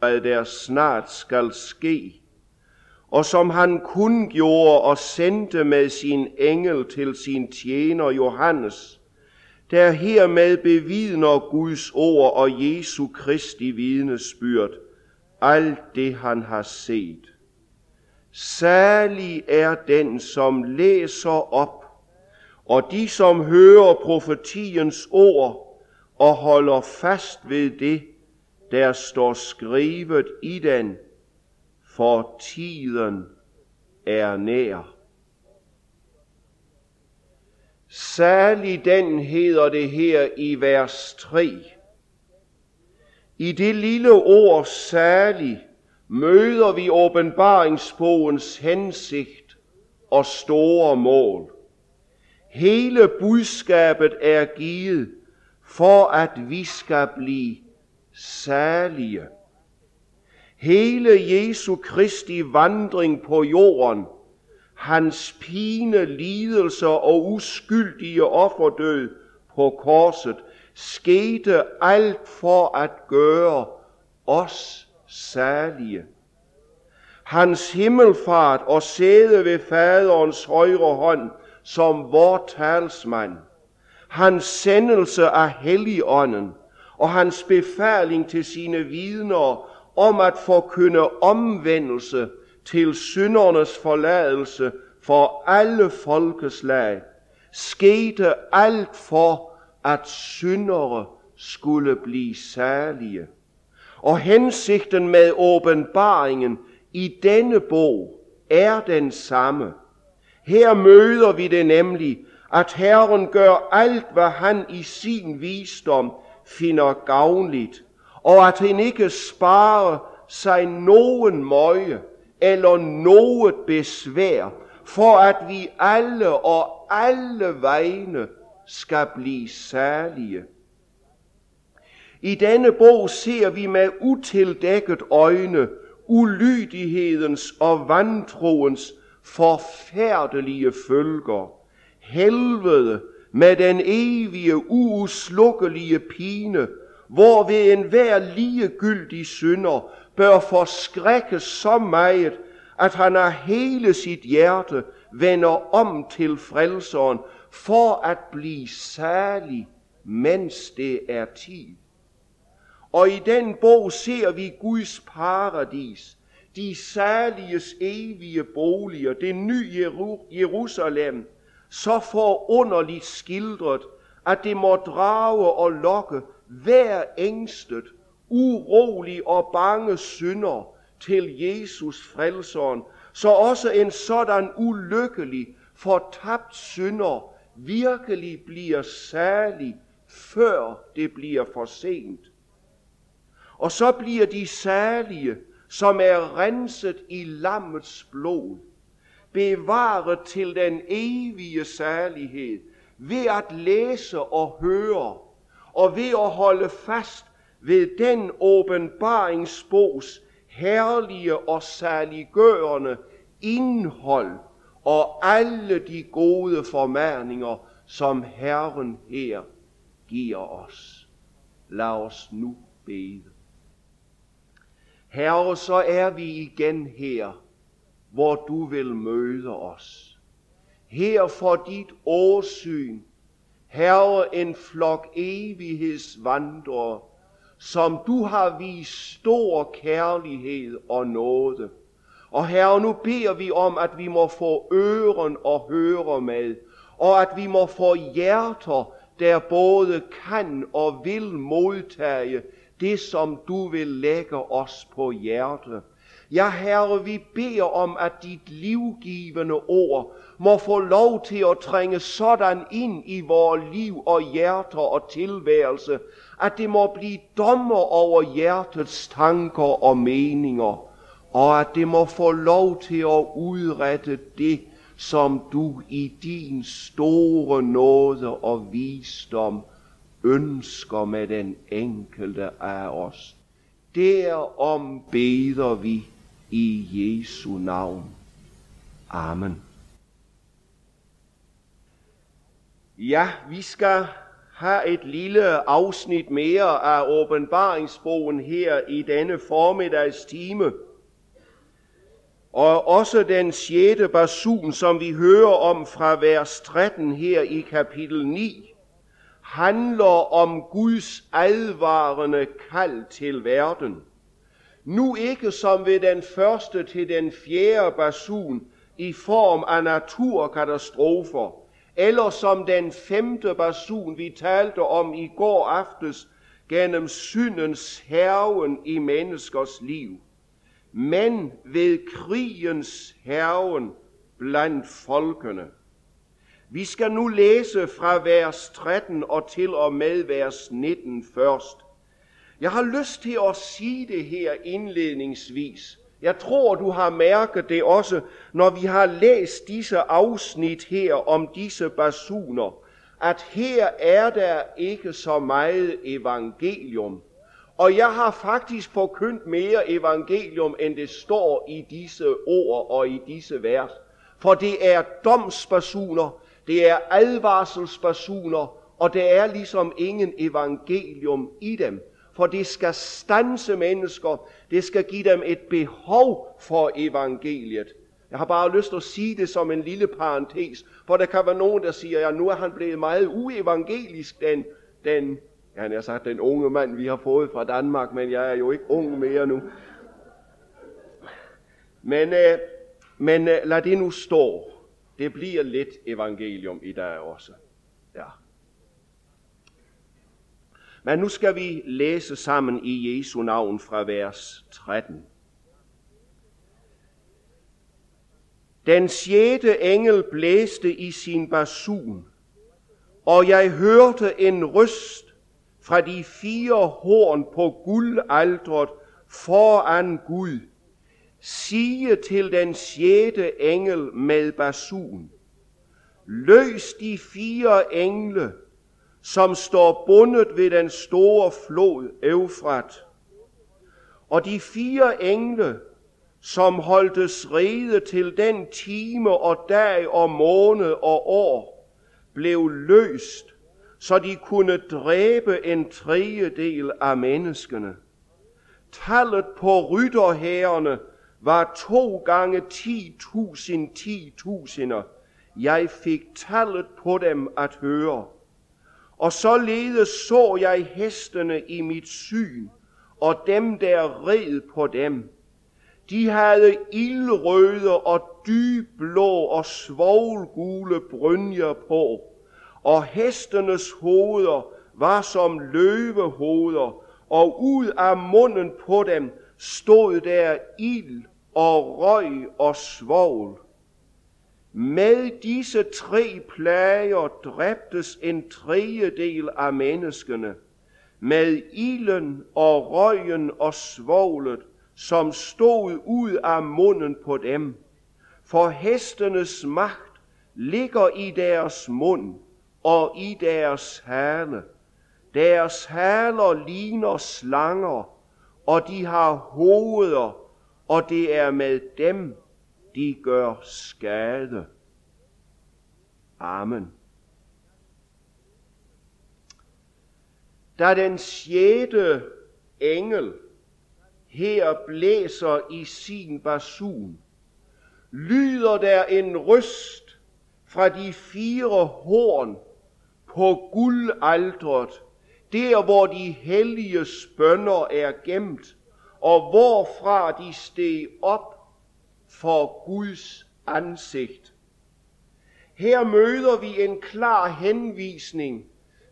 hvad der snart skal ske, og som han kun gjorde og sendte med sin engel til sin tjener Johannes, der hermed bevidner Guds ord og Jesu Kristi vidnesbyrd, alt det han har set. Særlig er den, som læser op, og de, som hører profetiens ord og holder fast ved det, der står skrevet i den, for tiden er nær. Særlig den hedder det her i vers 3. I det lille ord særlig møder vi åbenbaringsbogens hensigt og store mål. Hele budskabet er givet for at vi skal blive salige. Hele Jesu Kristi vandring på jorden, hans pine, lidelser og uskyldige offerdød på korset, skete alt for at gøre os salige. Hans himmelfart og sæde ved faderens højre hånd som vor talsmand, hans sendelse af Helligånden og hans befaling til sine vidner om at forkynde omvendelse til syndernes forladelse for alle folkeslag, skete alt for, at syndere skulle blive særlige. Og hensigten med åbenbaringen i denne bog er den samme. Her møder vi det nemlig, at Herren gør alt, hvad han i sin visdom finder gavnligt, og at han ikke sparer sig nogen møje eller noget besvær, for at vi alle og alle vegne skal blive særlige. I denne bog ser vi med utildækket øjne ulydighedens og vantroens forfærdelige følger. Helvede med den evige, uuslukkelige pine, hvor ved enhver ligegyldig synder bør forskrækkes så meget, at han af hele sit hjerte vender om til frelseren for at blive særlig, mens det er tid. Og i den bog ser vi Guds paradis, de særliges evige boliger, det nye Jerusalem, så forunderligt skildret, at det må drage og lokke hver ængstet, urolig og bange synder til Jesus frelseren, så også en sådan ulykkelig, fortabt synder virkelig bliver særlig, før det bliver for sent. Og så bliver de særlige, som er renset i lammets blod, bevaret til den evige særlighed, ved at læse og høre, og ved at holde fast ved den åbenbaringsbogs herlige og særliggørende indhold og alle de gode formaninger, som Herren her giver os. Lad os nu bede. Herre, så er vi igen her, hvor du vil møde os. Her for dit åsyn, Herre, en flok evighedsvandrere, som du har vist stor kærlighed og nåde. Og Herre, nu beder vi om, at vi må få øren og høre med, og at vi må få hjerter, der både kan og vil modtage det, som du vil lægge os på hjertet. Ja, Herre, vi beder om, at dit livgivende ord må få lov til at trænge sådan ind i vores liv og hjerter og tilværelse, at det må blive dommer over hjertets tanker og meninger, og at det må få lov til at udrette det, som du i din store nåde og visdom ønsker med den enkelte af os. Derom beder vi i Jesu navn. Amen. Ja, vi skal have et lille afsnit mere af åbenbaringsbogen her i denne formiddagstime. Og også den sjette basun, som vi hører om fra vers 13 her i kapitel 9, handler om Guds advarende kald til verden. Nu ikke som ved den første til den fjerde basun i form af naturkatastrofer, eller som den femte basun, vi talte om i går aftes, gennem syndens herven i menneskers liv, men ved krigens herven blandt folkene. Vi skal nu læse fra vers 13 og til og med vers 19 først. Jeg har lyst til at sige det her indledningsvis. Jeg tror, du har mærket det også, når vi har læst disse afsnit her om disse basuner, at her er der ikke så meget evangelium. Og jeg har faktisk forkyndt mere evangelium, end det står i disse ord og i disse vers. For det er domsbasuner, det er advarselsbasuner, og det er ligesom ingen evangelium i dem. For det skal stanse mennesker, det skal give dem et behov for evangeliet. Jeg har bare lyst til at sige det som en lille parentes, for der kan være nogen, der siger, ja, nu er han blevet meget uevangelisk, den, den, ja, han har sagt, den unge mand, vi har fået fra Danmark, men jeg er jo ikke ung mere nu. Men, øh, men øh, lad det nu stå. Det bliver lidt evangelium i dag også. Ja. Men nu skal vi læse sammen i Jesu navn fra vers 13. Den sjette engel blæste i sin basun, og jeg hørte en røst fra de fire horn på guldaldret foran Gud, sige til den sjette engel med basun, løs de fire engle, som står bundet ved den store flod Eufrat. Og de fire engle, som holdtes rede til den time og dag og måned og år, blev løst, så de kunne dræbe en tredjedel af menneskene. Tallet på rytterhærene var to gange ti tusind ti tusinder. Jeg fik tallet på dem at høre. Og således så jeg hestene i mit syn, og dem der red på dem. De havde ildrøde og dybblå og svoglgule brynjer på, og hestenes hoveder var som løvehoveder, og ud af munden på dem stod der ild og røg og svovl. Med disse tre plager dræbtes en tredjedel af menneskene, med ilden og røgen og svoglet, som stod ud af munden på dem. For hestenes magt ligger i deres mund og i deres hale. Deres haler ligner slanger, og de har hoveder, og det er med dem, de gør skade. Amen. Da den sjette engel her blæser i sin basun, lyder der en ryst fra de fire horn på guldaltret, der hvor de hellige spønder er gemt, og hvorfra de steg op for Guds ansigt. Her møder vi en klar henvisning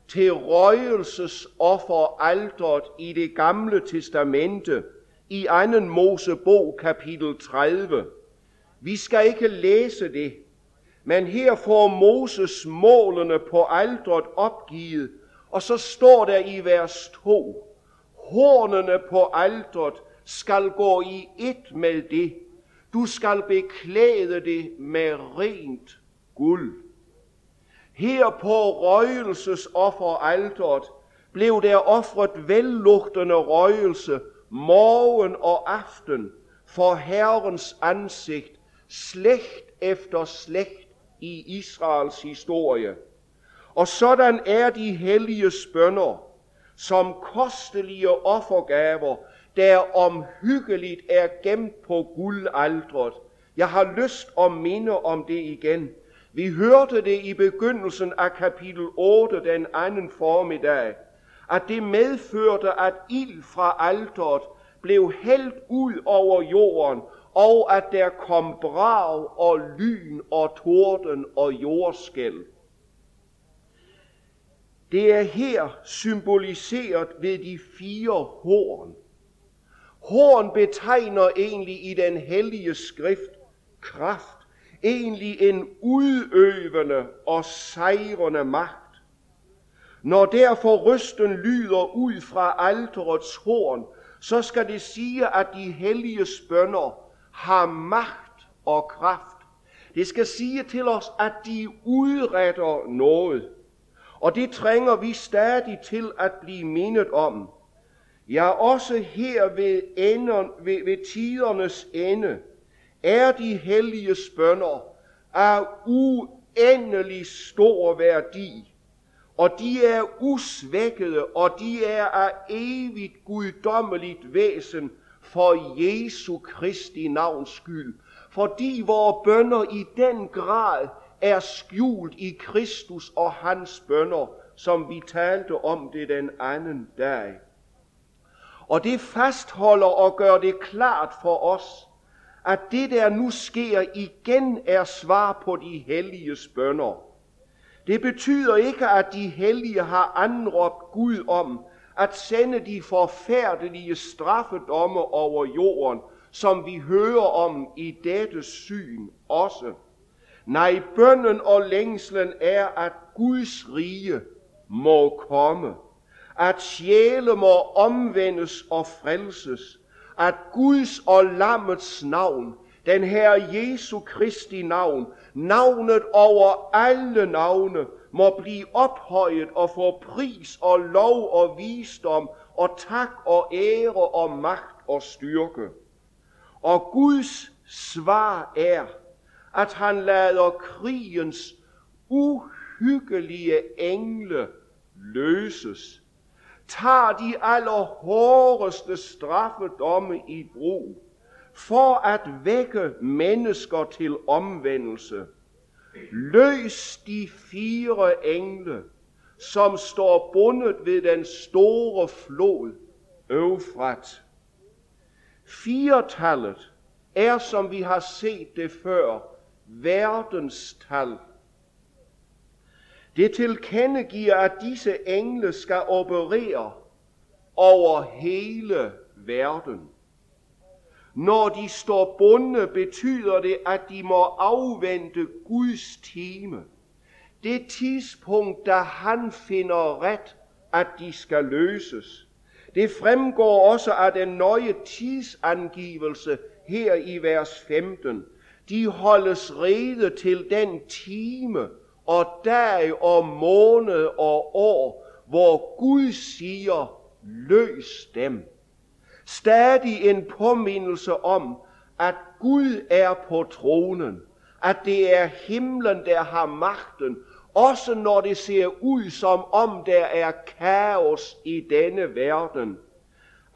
til røgelsesofferalteret i det gamle testamente i 2. Mosebog kapitel 30. Vi skal ikke læse det, men her får Moses målene på alteret opgivet, og så står der i vers 2, hornene på alteret skal gå i et med det, du skal beklæde det med rent guld. Her på røgelsesofferalteret blev der offret vellugtende røgelse morgen og aften for Herrens ansigt, slægt efter slægt i Israels historie. Og sådan er de hellige spønder, som kostelige offergaver, der omhyggeligt er gemt på guldaldret. Jeg har lyst at minde om det igen. Vi hørte det i begyndelsen af kapitel 8 den anden formiddag, at det medførte, at ild fra aldret blev hældt ud over jorden, og at der kom brag og lyn og torden og jordskæl. Det er her symboliseret ved de fire horn. Horn betegner egentlig i den hellige skrift kraft, egentlig en udøvende og sejrende magt. Når derfor rysten lyder ud fra alterets horn, så skal det sige, at de hellige spønder har magt og kraft. Det skal sige til os, at de udretter noget. Og det trænger vi stadig til at blive mindet om. Ja, også her ved, enden, ved, ved tidernes ende er de hellige spønder af uendelig stor værdi. Og de er usvækkede, og de er af evigt guddommeligt væsen for Jesu Kristi navns skyld. Fordi vores bønder i den grad er skjult i Kristus og hans bønder, som vi talte om det den anden dag. Og det fastholder og gør det klart for os, at det der nu sker igen er svar på de hellige bønder. Det betyder ikke, at de hellige har anråbt Gud om at sende de forfærdelige straffedomme over jorden, som vi hører om i dette syn også. Nej, bønnen og længslen er, at Guds rige må komme, at sjæle må omvendes og frelses, at Guds og lammets navn, den her Jesu Kristi navn, navnet over alle navne, må blive ophøjet og få pris og lov og visdom og tak og ære og magt og styrke. Og Guds svar er, at han lader krigens uhyggelige engle løses, tager de allerhårdeste straffedomme i brug, for at vække mennesker til omvendelse. Løs de fire engle, som står bundet ved den store flod Øvfrat. Firetallet er, som vi har set det før, verdens tal. Det tilkendegiver, at disse engle skal operere over hele verden. Når de står bundne, betyder det, at de må afvente Guds time. Det tidspunkt, da han finder ret, at de skal løses. Det fremgår også af den nøje tidsangivelse her i vers 15. De holdes rede til den time og dag og måned og år, hvor Gud siger, løs dem stadig en påmindelse om, at Gud er på tronen, at det er himlen, der har magten, også når det ser ud som om der er kaos i denne verden.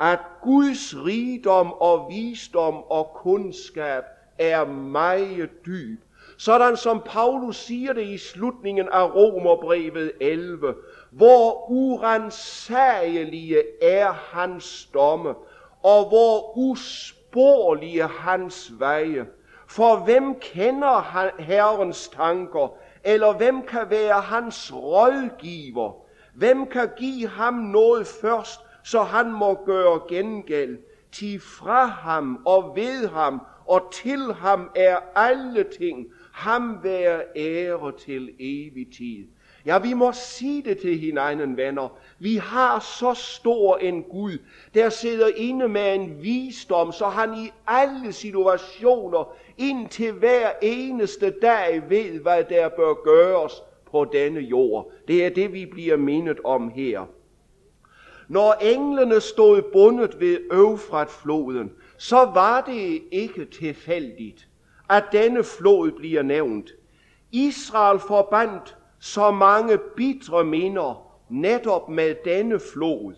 At Guds rigdom og visdom og kundskab er meget dyb. Sådan som Paulus siger det i slutningen af Romerbrevet 11, hvor urensagelige er hans domme, og hvor usporlige hans veje. For hvem kender Herrens tanker, eller hvem kan være hans rådgiver? Hvem kan give ham noget først, så han må gøre gengæld? Til fra ham og ved ham og til ham er alle ting. Ham være ære til evig tid. Ja, vi må sige det til hinanden, venner. Vi har så stor en Gud, der sidder inde med en visdom, så han i alle situationer, indtil hver eneste dag, ved, hvad der bør gøres på denne jord. Det er det, vi bliver mindet om her. Når englene stod bundet ved Øvfratfloden, så var det ikke tilfældigt, at denne flod bliver nævnt. Israel forbandt så mange bitre minder netop med denne flod.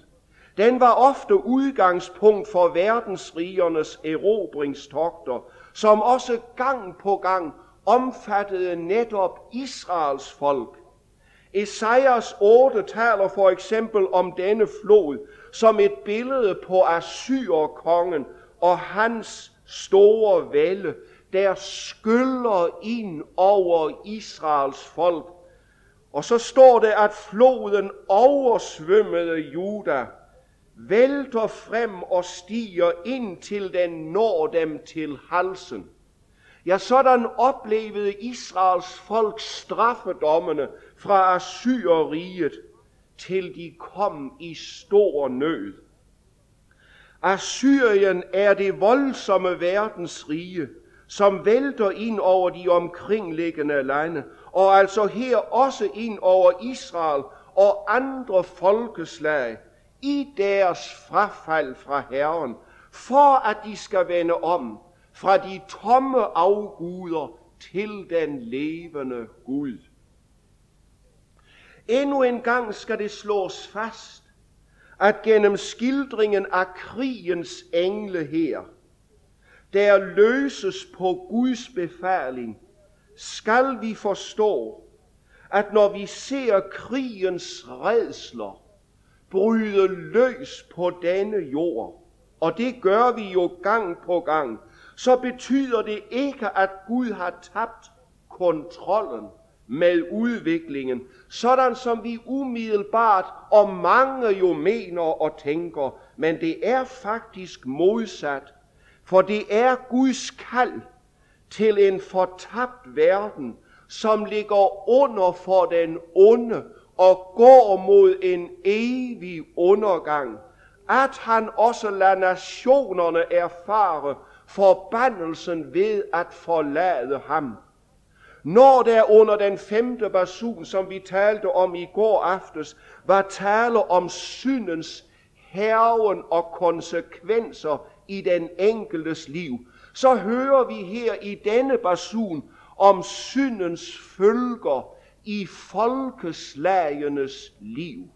Den var ofte udgangspunkt for verdensrigernes erobringstogter, som også gang på gang omfattede netop Israels folk. Esajas 8 taler for eksempel om denne flod som et billede på Assyrkongen og hans store vælde, der skyller ind over Israels folk. Og så står det, at floden oversvømmede Juda, vælter frem og stiger ind til den når dem til halsen. Ja, sådan oplevede Israels folk straffedommene fra Assyreriet, til de kom i stor nød. Assyrien er det voldsomme verdensrige, som vælter ind over de omkringliggende lande, og altså her også ind over Israel og andre folkeslag i deres frafald fra Herren, for at de skal vende om fra de tomme afguder til den levende Gud. Endnu en gang skal det slås fast, at gennem skildringen af krigens engle her, der løses på Guds befaling, skal vi forstå, at når vi ser krigens redsler bryde løs på denne jord, og det gør vi jo gang på gang, så betyder det ikke, at Gud har tabt kontrollen med udviklingen, sådan som vi umiddelbart og mange jo mener og tænker, men det er faktisk modsat, for det er Guds kald til en fortabt verden, som ligger under for den onde og går mod en evig undergang, at han også lader nationerne erfare forbandelsen ved at forlade ham. Når der under den femte basun, som vi talte om i går aftes, var tale om syndens herven og konsekvenser i den enkeltes liv, så hører vi her i denne basun om syndens følger i folkeslagenes liv.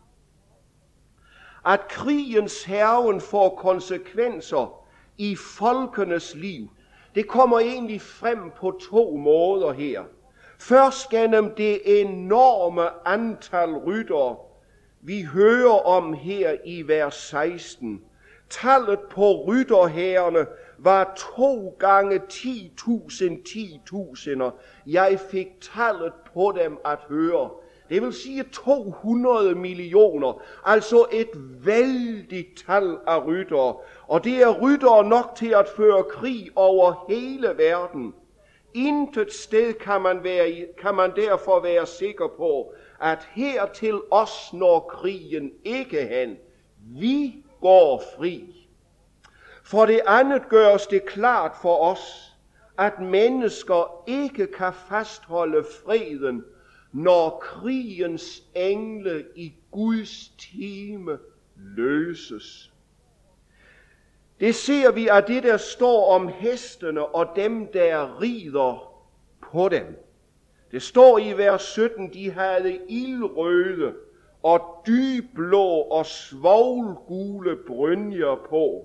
At krigens herven får konsekvenser i folkenes liv, det kommer egentlig frem på to måder her. Først gennem det enorme antal ryttere, vi hører om her i vers 16. Tallet på rytterherrene var to gange 10.000 10.000. Jeg fik tallet på dem at høre. Det vil sige 200 millioner, altså et vældigt tal af ryttere. Og det er ryttere nok til at føre krig over hele verden. Intet sted kan man, være, kan man derfor være sikker på, at her til os når krigen ikke hen. Vi går fri. For det andet gøres det klart for os, at mennesker ikke kan fastholde freden, når krigens engle i Guds time løses. Det ser vi af det, der står om hestene og dem, der rider på dem. Det står i vers 17, de havde ildrøde og dybblå og svovlgule brynjer på,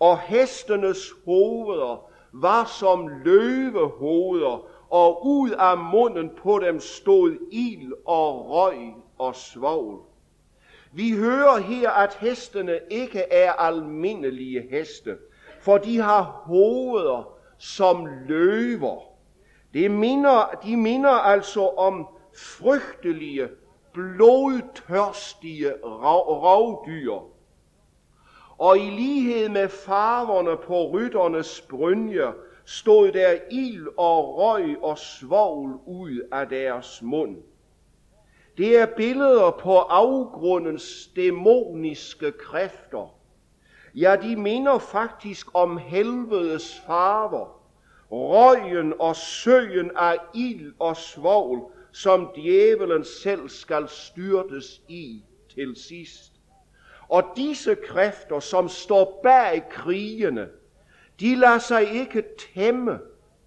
og hestenes hoveder var som løvehoveder, og ud af munden på dem stod ild og røg og svovl. Vi hører her, at hestene ikke er almindelige heste, for de har hoveder som løver. Det minder, de minder altså om frygtelige, blodtørstige rovdyr. Og i lighed med farverne på rytternes brynje, stod der ild og røg og svovl ud af deres mund. Det er billeder på afgrundens dæmoniske kræfter. Ja, de minder faktisk om helvedes farver, røgen og søen af ild og svovl, som djævelen selv skal styrtes i til sidst. Og disse kræfter, som står bag krigene, de lader sig ikke tæmme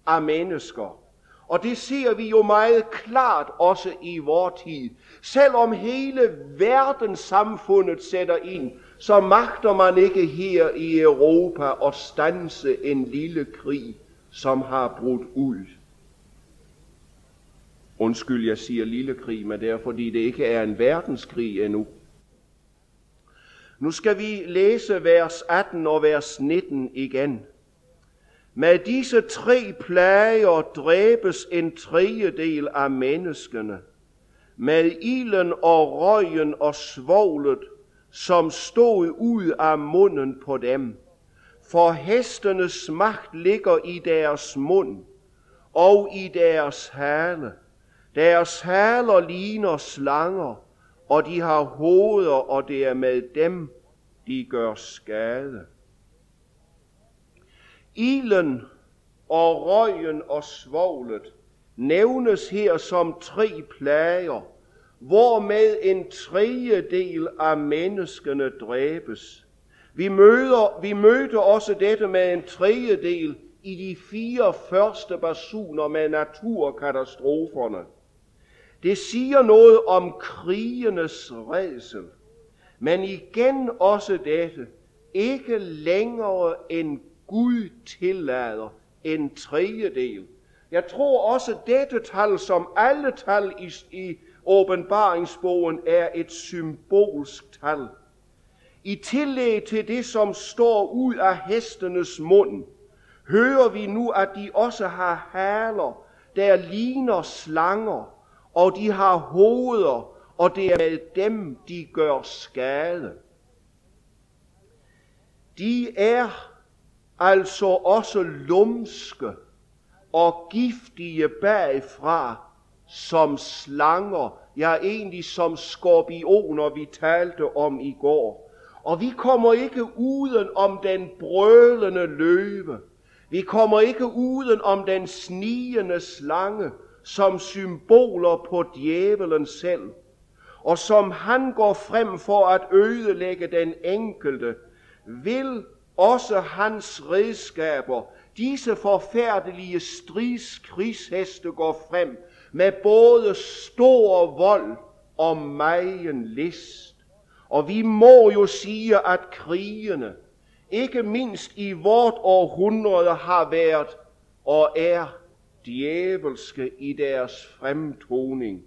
af mennesker, Og det ser vi jo meget klart også i vor tid. Selvom hele verdenssamfundet sætter ind, så magter man ikke her i Europa at stanse en lille krig, som har brudt ud. Undskyld, jeg siger lille krig, men det er fordi det ikke er en verdenskrig endnu. Nu skal vi læse vers 18 og vers 19 igen. Med disse tre plager dræbes en tredjedel af menneskene. Med ilden og røgen og svoglet, som stod ud af munden på dem. For hestenes magt ligger i deres mund og i deres hale. Deres haler ligner slanger, og de har hoveder, og det er med dem, de gør skade. Ilen og røgen og svoglet nævnes her som tre plager, hvormed en tredjedel af menneskene dræbes. Vi møder, vi møder også dette med en tredjedel i de fire første basuner med naturkatastroferne. Det siger noget om krigenes redsel, men igen også dette, ikke længere end Gud tillader en tredjedel. Jeg tror også dette tal, som alle tal i, i åbenbaringsbogen, er et symbolsk tal. I tillæg til det, som står ud af hestenes mund, hører vi nu, at de også har haler, der ligner slanger, og de har hoveder, og det er med dem, de gør skade. De er altså også lumske og giftige bagfra, som slanger, ja egentlig som skorpioner, vi talte om i går. Og vi kommer ikke uden om den brølende løve. Vi kommer ikke uden om den snigende slange, som symboler på djævelen selv, og som han går frem for at ødelægge den enkelte, vil også hans redskaber, disse forfærdelige stridskrigsheste går frem med både stor vold og megen list. Og vi må jo sige, at krigene, ikke mindst i vort århundrede, har været og er djævelske i deres fremtoning.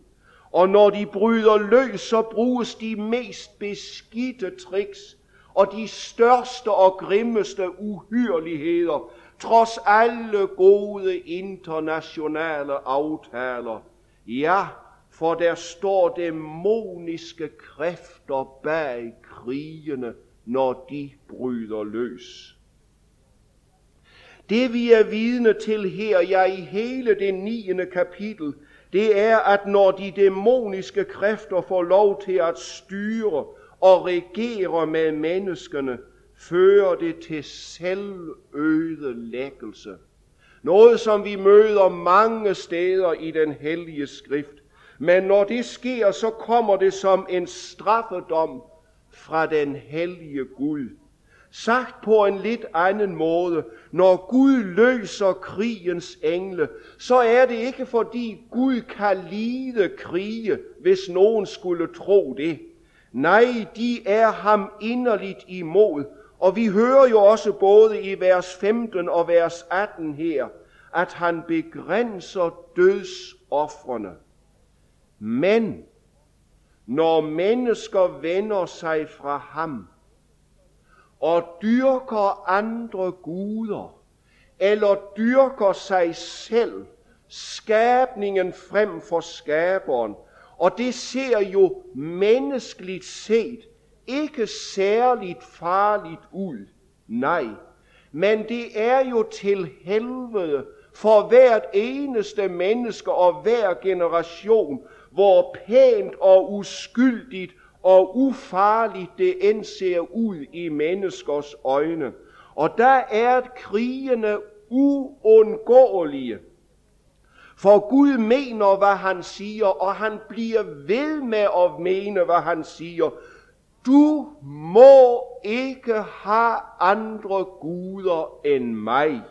Og når de bryder løs, så bruges de mest beskidte tricks og de største og grimmeste uhyrligheder, trods alle gode internationale aftaler. Ja, for der står dæmoniske kræfter bag krigene, når de bryder løs. Det vi er vidne til her, ja i hele det 9. kapitel, det er, at når de dæmoniske kræfter får lov til at styre og regere med menneskene, fører det til selvødelæggelse. Noget, som vi møder mange steder i den hellige skrift. Men når det sker, så kommer det som en straffedom fra den hellige Gud. Sagt på en lidt anden måde, når Gud løser krigens engle, så er det ikke fordi Gud kan lide krige, hvis nogen skulle tro det. Nej, de er ham inderligt imod. Og vi hører jo også både i vers 15 og vers 18 her, at han begrænser dødsoffrene. Men når mennesker vender sig fra ham, og dyrker andre guder, eller dyrker sig selv, skabningen frem for skaberen, og det ser jo menneskeligt set ikke særligt farligt ud. Nej, men det er jo til helvede for hvert eneste menneske og hver generation, hvor pænt og uskyldigt og ufarligt det end ser ud i menneskers øjne. Og der er krigene uundgåelige. For Gud mener, hvad han siger, og han bliver ved med at mene, hvad han siger. Du må ikke have andre guder end mig.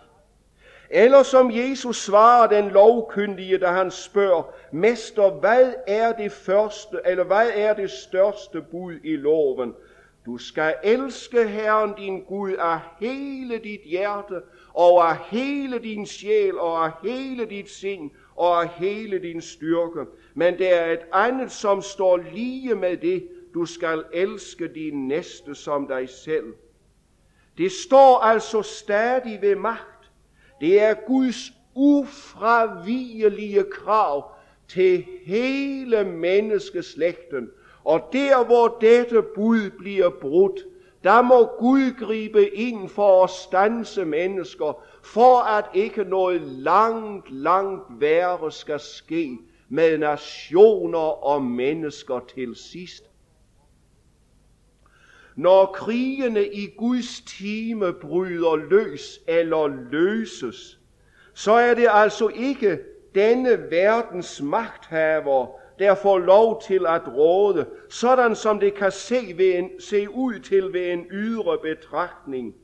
Eller som Jesus svarer den lovkyndige, da han spørger, Mester, hvad er det første, eller hvad er det største bud i loven? Du skal elske Herren din Gud af hele dit hjerte, og af hele din sjæl, og af hele dit sind, og af hele din styrke. Men der er et andet, som står lige med det. Du skal elske din næste som dig selv. Det står altså stadig ved magt. Det er Guds ufravigelige krav til hele menneskeslægten. Og der, hvor dette bud bliver brudt, der må Gud gribe ind for at stanse mennesker, for at ikke noget langt, langt værre skal ske med nationer og mennesker til sidst. Når krigene i Guds time bryder løs eller løses, så er det altså ikke denne verdens magthaver, der får lov til at råde, sådan som det kan se, ved en, se ud til ved en ydre betragtning.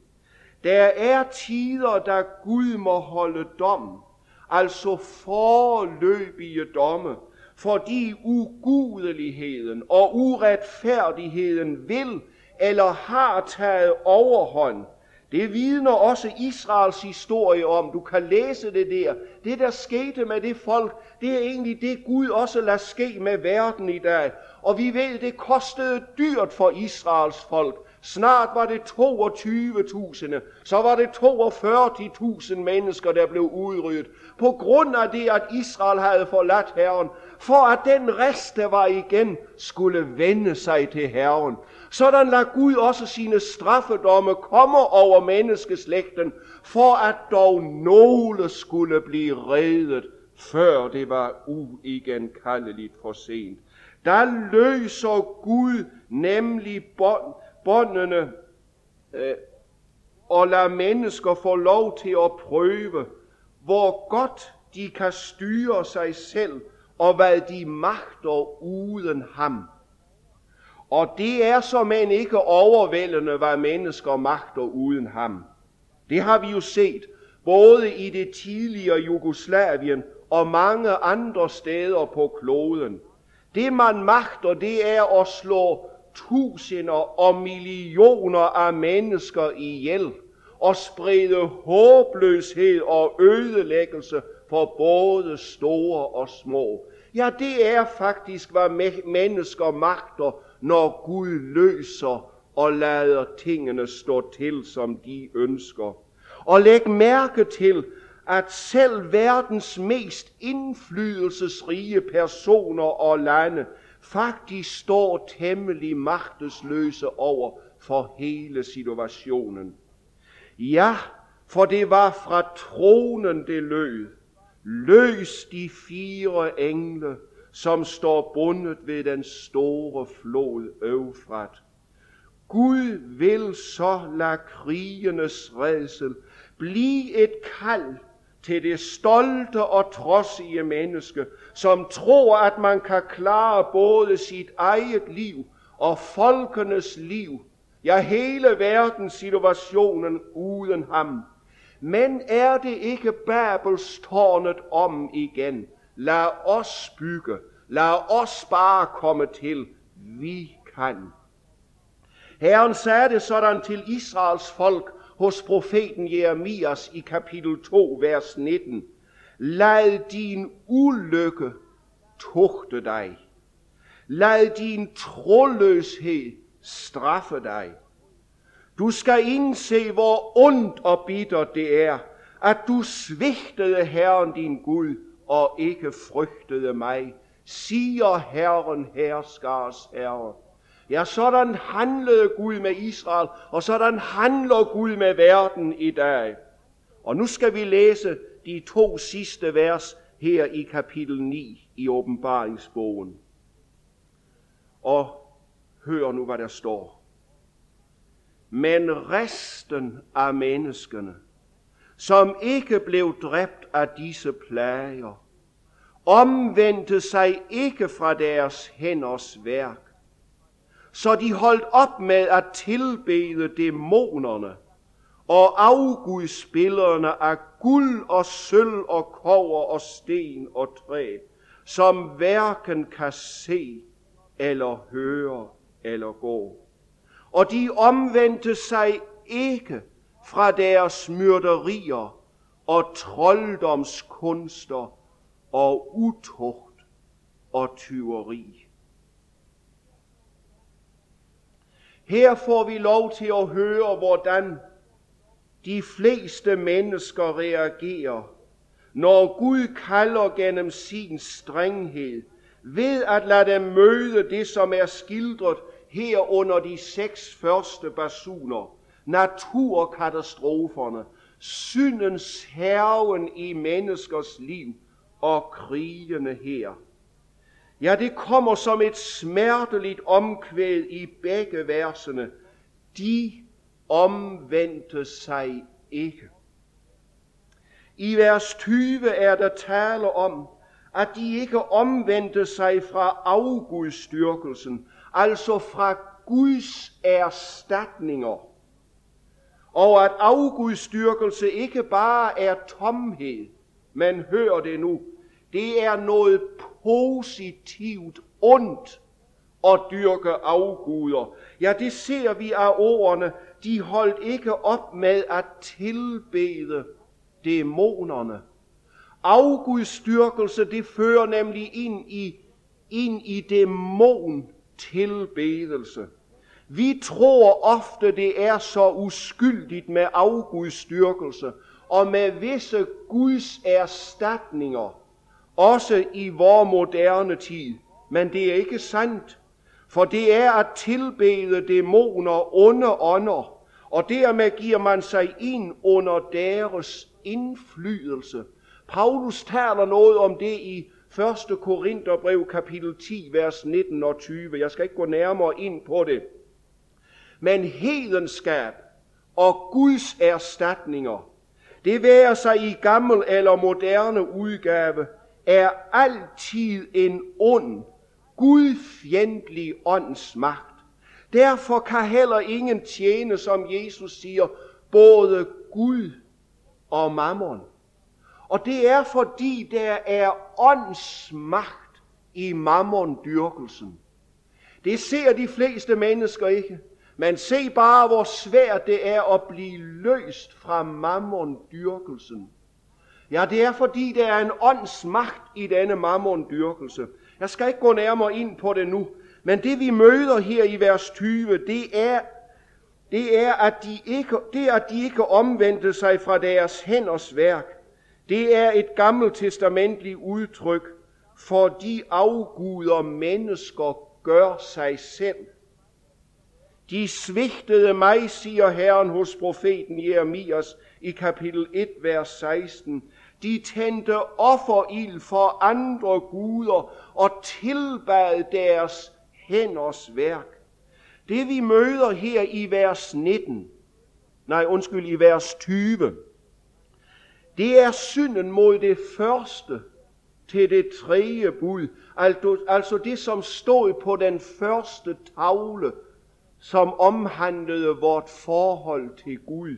Der er tider, da Gud må holde dom, altså forløbige domme, fordi ugudeligheden og uretfærdigheden vil eller har taget overhånd. Det vidner også Israels historie om. Du kan læse det der. Det, der skete med det folk, det er egentlig det, Gud også lader ske med verden i dag. Og vi ved, det kostede dyrt for Israels folk. Snart var det 22.000, så var det 42.000 mennesker, der blev udryddet. På grund af det, at Israel havde forladt Herren, for at den rest, der var igen, skulle vende sig til Herren. Sådan lader Gud også sine straffedomme komme over menneskeslægten, for at dog nogle skulle blive reddet, før det var uigenkaldeligt for sent. Der løser Gud nemlig båndene øh, og lader mennesker få lov til at prøve, hvor godt de kan styre sig selv, og hvad de magter uden ham. Og det er så men ikke overvældende, hvad mennesker magter uden ham. Det har vi jo set, både i det tidligere Jugoslavien og mange andre steder på kloden. Det man magter, det er at slå tusinder og millioner af mennesker ihjel og sprede håbløshed og ødelæggelse for både store og små. Ja, det er faktisk, hvad mennesker magter, når Gud løser og lader tingene stå til, som de ønsker. Og læg mærke til, at selv verdens mest indflydelsesrige personer og lande faktisk står temmelig magtesløse over for hele situationen. Ja, for det var fra tronen det lød. Løs de fire engle, som står bundet ved den store flod Øvfrat. Gud vil så lade krigenes redsel blive et kald til det stolte og trodsige menneske, som tror, at man kan klare både sit eget liv og folkenes liv, ja hele verdens situationen uden ham. Men er det ikke Babelstårnet om igen? Lad os bygge, lad os bare komme til. Vi kan. Herren sagde det sådan til Israels folk hos profeten Jeremias i kapitel 2, vers 19. Lad din ulykke tugte dig. Lad din troløshed straffe dig. Du skal indse, hvor ondt og bitter det er, at du svigtede Herren din Gud og ikke frygtede mig, siger Herren herskars Herre. Ja, sådan handlede Gud med Israel, og sådan handler Gud med verden i dag. Og nu skal vi læse de to sidste vers her i kapitel 9 i åbenbaringsbogen. Og hør nu, hvad der står. Men resten af menneskene, som ikke blev dræbt af disse plager, omvendte sig ikke fra deres hænders værk, så de holdt op med at tilbede dæmonerne og afgudsbillederne af guld og sølv og kover og sten og træ, som hverken kan se eller høre eller gå. Og de omvendte sig ikke fra deres myrderier og trolddomskunster og utugt og tyveri. Her får vi lov til at høre, hvordan de fleste mennesker reagerer, når Gud kalder gennem sin strenghed, ved at lade dem møde det, som er skildret her under de seks første basuner, naturkatastroferne, syndens herven i menneskers liv og krigende her. Ja, det kommer som et smerteligt omkvæd i begge versene. De omvendte sig ikke. I vers 20 er der tale om, at de ikke omvendte sig fra afgudstyrkelsen, altså fra Guds erstatninger. Og at afgudstyrkelse ikke bare er tomhed, men hør det nu, det er noget positivt ondt at dyrke afguder. Ja, det ser vi af ordene, de holdt ikke op med at tilbede dæmonerne. Afgudstyrkelse, det fører nemlig ind i, ind i dæmon tilbedelse. Vi tror ofte, det er så uskyldigt med afgudstyrkelse og med visse Guds erstatninger, også i vor moderne tid. Men det er ikke sandt, for det er at tilbede dæmoner, onde ånder, og dermed giver man sig ind under deres indflydelse. Paulus taler noget om det i 1. Korintherbrev kapitel 10, vers 19 og 20. Jeg skal ikke gå nærmere ind på det. Men hedenskab og Guds erstatninger, det være sig i gammel eller moderne udgave, er altid en ond, gudfjendtlig åndsmagt. Derfor kan heller ingen tjene, som Jesus siger, både Gud og mammon. Og det er fordi der er åndsmagt i mammondyrkelsen. Det ser de fleste mennesker ikke. Men se bare, hvor svært det er at blive løst fra mammondyrkelsen. Ja, det er fordi, der er en åndsmagt i denne mammondyrkelse. Jeg skal ikke gå nærmere ind på det nu, men det vi møder her i vers 20, det er, det er, at de ikke, det at de ikke omvendte sig fra deres hænders værk. Det er et gammelt testamentligt udtryk for de afguder mennesker gør sig selv. De svigtede mig, siger Herren hos profeten Jeremias i kapitel 1, vers 16. De tændte offerild for andre guder og tilbad deres hænders værk. Det vi møder her i vers 19, nej undskyld, i vers 20, det er synden mod det første til det tredje bud, altså, altså det som stod på den første tavle som omhandlede vort forhold til Gud.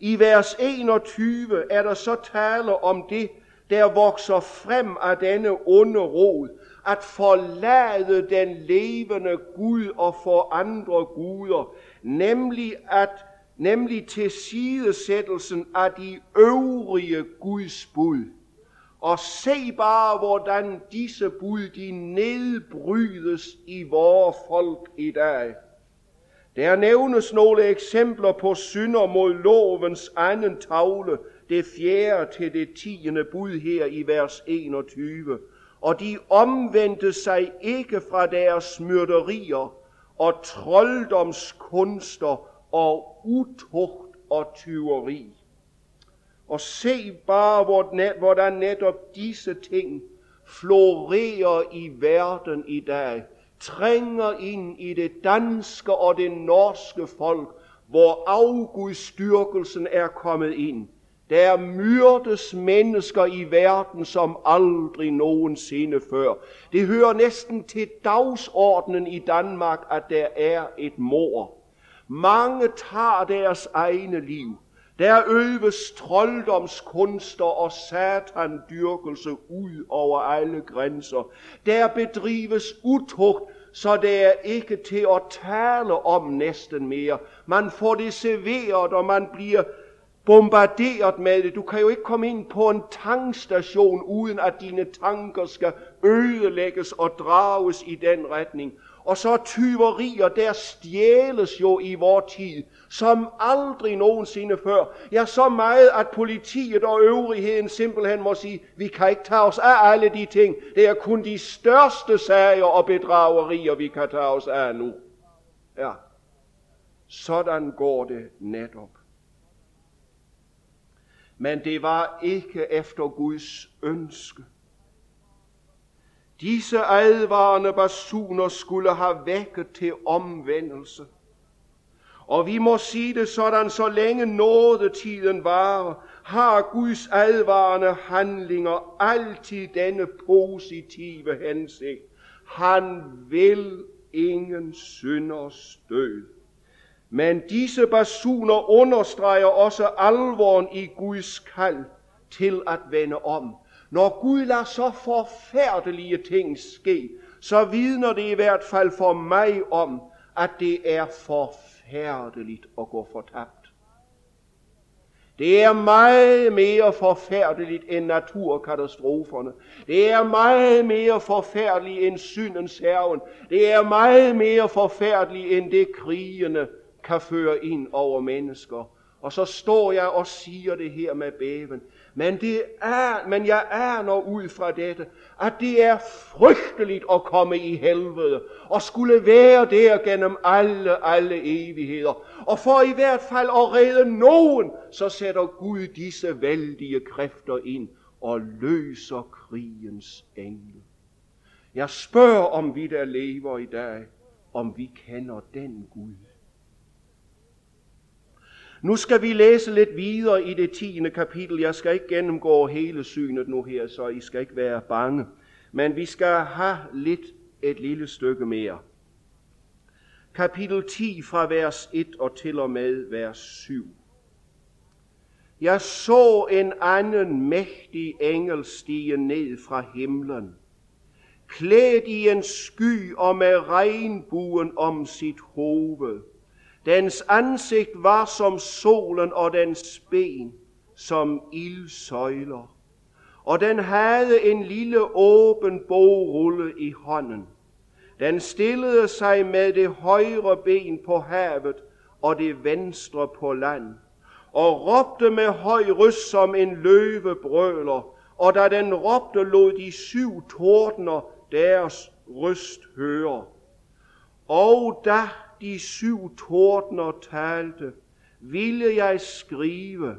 I vers 21 er der så tale om det, der vokser frem af denne onde rod, at forlade den levende Gud og for andre guder, nemlig at nemlig til sidesættelsen af de øvrige Guds bud. Og se bare, hvordan disse bud de nedbrydes i vores folk i dag. Der nævnes nogle eksempler på synder mod lovens anden tavle, det fjerde til det tiende bud her i vers 21. Og de omvendte sig ikke fra deres myrderier og trolddomskunster og utugt og tyveri. Og se bare, hvordan netop disse ting florerer i verden i dag, trænger ind i det danske og det norske folk, hvor afgudstyrkelsen er kommet ind. Der myrdes mennesker i verden som aldrig nogensinde før. Det hører næsten til dagsordenen i Danmark, at der er et mor. Mange tager deres egne liv. Der øves trolddomskunster og satandyrkelse ud over alle grænser. Der bedrives utugt, så det er ikke til at tale om næsten mere. Man får det serveret, og man bliver bombarderet med det. Du kan jo ikke komme ind på en tankstation, uden at dine tanker skal ødelægges og drages i den retning. Og så tyverier, der stjæles jo i vor tid, som aldrig nogensinde før. Ja, så meget, at politiet og øvrigheden simpelthen må sige, vi kan ikke tage os af alle de ting. Det er kun de største sager og bedragerier, vi kan tage os af nu. Ja, sådan går det netop. Men det var ikke efter Guds ønske. Disse advarende basuner skulle have vækket til omvendelse. Og vi må sige det sådan, så længe nådetiden varer, har Guds advarende handlinger altid denne positive hensigt. Han vil ingen synders død. Men disse basuner understreger også alvoren i Guds kald til at vende om. Når Gud lader så forfærdelige ting ske, så vidner det i hvert fald for mig om, at det er forfærdeligt at gå fortabt. Det er meget mere forfærdeligt end naturkatastroferne. Det er meget mere forfærdeligt end syndens herven. Det er meget mere forfærdeligt end det krigene kan føre ind over mennesker. Og så står jeg og siger det her med bæven. Men, det er, men jeg aner ud fra dette, at det er frygteligt at komme i helvede, og skulle være der gennem alle, alle evigheder. Og for i hvert fald at redde nogen, så sætter Gud disse vældige kræfter ind og løser krigens engel. Jeg spørger, om vi der lever i dag, om vi kender den Gud. Nu skal vi læse lidt videre i det 10. kapitel. Jeg skal ikke gennemgå hele synet nu her, så I skal ikke være bange. Men vi skal have lidt et lille stykke mere. Kapitel 10 fra vers 1 og til og med vers 7. Jeg så en anden mægtig engel stige ned fra himlen, klædt i en sky og med regnbuen om sit hoved Dens ansigt var som solen og dens ben som ildsøjler. Og den havde en lille åben bogrulle i hånden. Den stillede sig med det højre ben på havet og det venstre på land, og råbte med høj røst som en løve brøler, og da den råbte, lod de syv tordner deres røst høre. Og da de syv tordner talte, ville jeg skrive,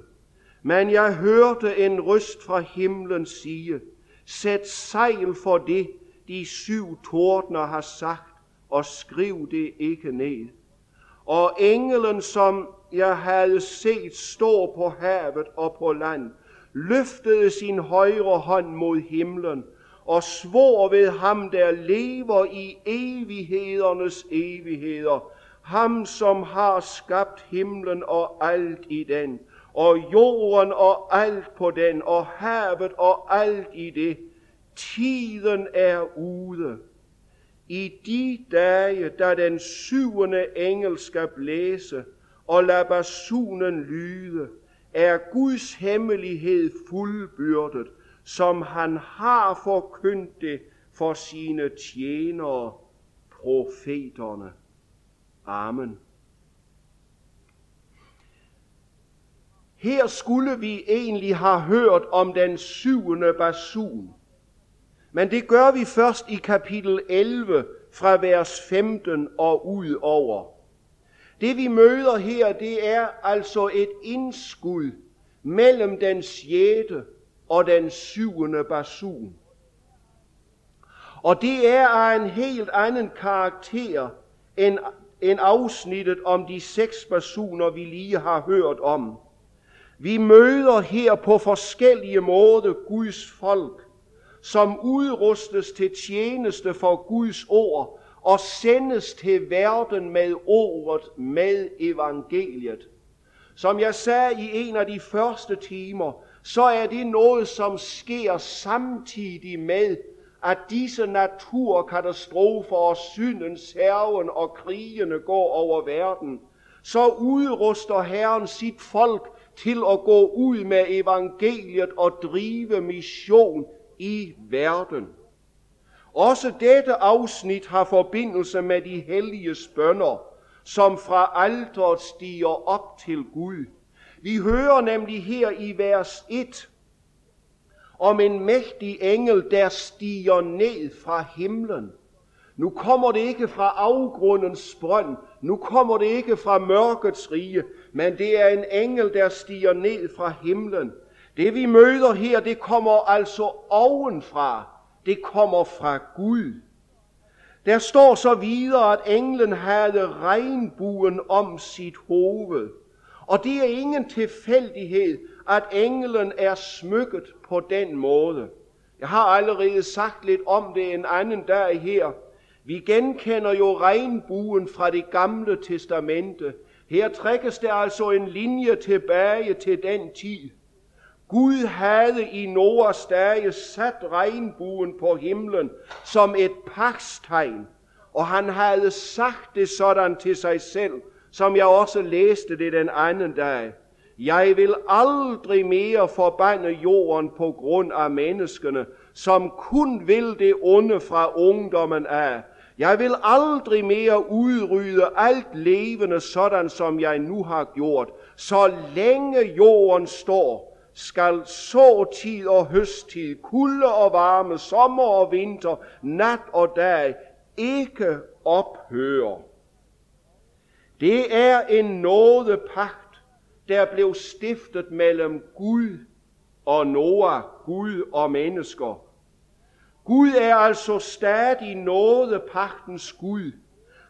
men jeg hørte en røst fra himlen sige, sæt sejl for det, de syv tordner har sagt, og skriv det ikke ned. Og engelen, som jeg havde set stå på havet og på land, løftede sin højre hånd mod himlen og svor ved ham, der lever i evighedernes evigheder, ham som har skabt himlen og alt i den, og jorden og alt på den, og havet og alt i det. Tiden er ude. I de dage, da den syvende engel skal blæse, og lade basunen lyde, er Guds hemmelighed fuldbyrdet, som han har forkyndt det for sine tjenere, profeterne. Amen. Her skulle vi egentlig have hørt om den syvende basun. Men det gør vi først i kapitel 11 fra vers 15 og ud over. Det vi møder her, det er altså et indskud mellem den sjette og den syvende basun. Og det er af en helt anden karakter end, end afsnittet om de seks basuner, vi lige har hørt om. Vi møder her på forskellige måder Guds folk, som udrustes til tjeneste for Guds ord, og sendes til verden med ordet, med evangeliet. Som jeg sagde i en af de første timer, så er det noget, som sker samtidig med, at disse naturkatastrofer og syndens herven og krigene går over verden, så udruster Herren sit folk til at gå ud med evangeliet og drive mission i verden. Også dette afsnit har forbindelse med de hellige bønder, som fra alteret stiger op til Gud. Vi hører nemlig her i vers 1 om en mægtig engel, der stiger ned fra himlen. Nu kommer det ikke fra afgrundens brønd, nu kommer det ikke fra mørkets rige, men det er en engel, der stiger ned fra himlen. Det vi møder her, det kommer altså ovenfra. Det kommer fra Gud. Der står så videre, at englen havde regnbuen om sit hoved. Og det er ingen tilfældighed, at englen er smykket på den måde. Jeg har allerede sagt lidt om det en anden dag her. Vi genkender jo regnbuen fra det gamle testamente. Her trækkes der altså en linje tilbage til den tid. Gud havde i Noahs dage sat regnbuen på himlen som et pakstegn, og han havde sagt det sådan til sig selv, som jeg også læste det den anden dag. Jeg vil aldrig mere forbande jorden på grund af menneskene, som kun vil det onde fra ungdommen af. Jeg vil aldrig mere udrydde alt levende, sådan som jeg nu har gjort. Så længe jorden står, skal såtid og høsttid, kulde og varme, sommer og vinter, nat og dag ikke ophøre. Det er en nådepagt, der blev stiftet mellem Gud og Noah, Gud og mennesker. Gud er altså stadig nådepagtens Gud.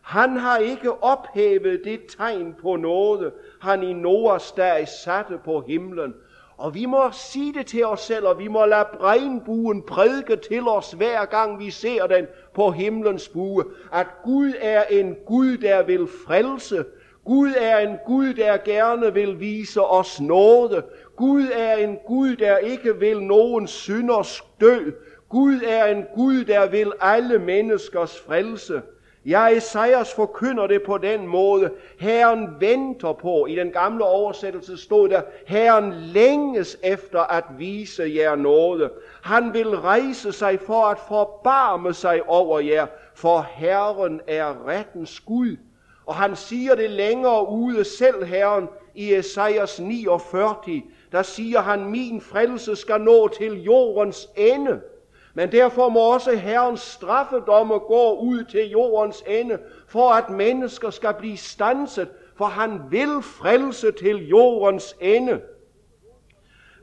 Han har ikke ophævet det tegn på nåde, han i Noahs dag satte på himlen. Og vi må sige det til os selv, og vi må lade regnbuen prædike til os, hver gang vi ser den på himlens bue, at Gud er en Gud, der vil frelse. Gud er en Gud, der gerne vil vise os nåde. Gud er en Gud, der ikke vil nogen synders død. Gud er en Gud, der vil alle menneskers frelse. Ja, Esajas forkynder det på den måde. Herren venter på, i den gamle oversættelse stod der, Herren længes efter at vise jer noget. Han vil rejse sig for at forbarme sig over jer, for Herren er rettens Gud. Og han siger det længere ude selv, Herren, i Esajas 49, der siger han, min frelse skal nå til jordens ende. Men derfor må også Herrens straffedomme gå ud til jordens ende, for at mennesker skal blive stanset, for han vil frelse til jordens ende.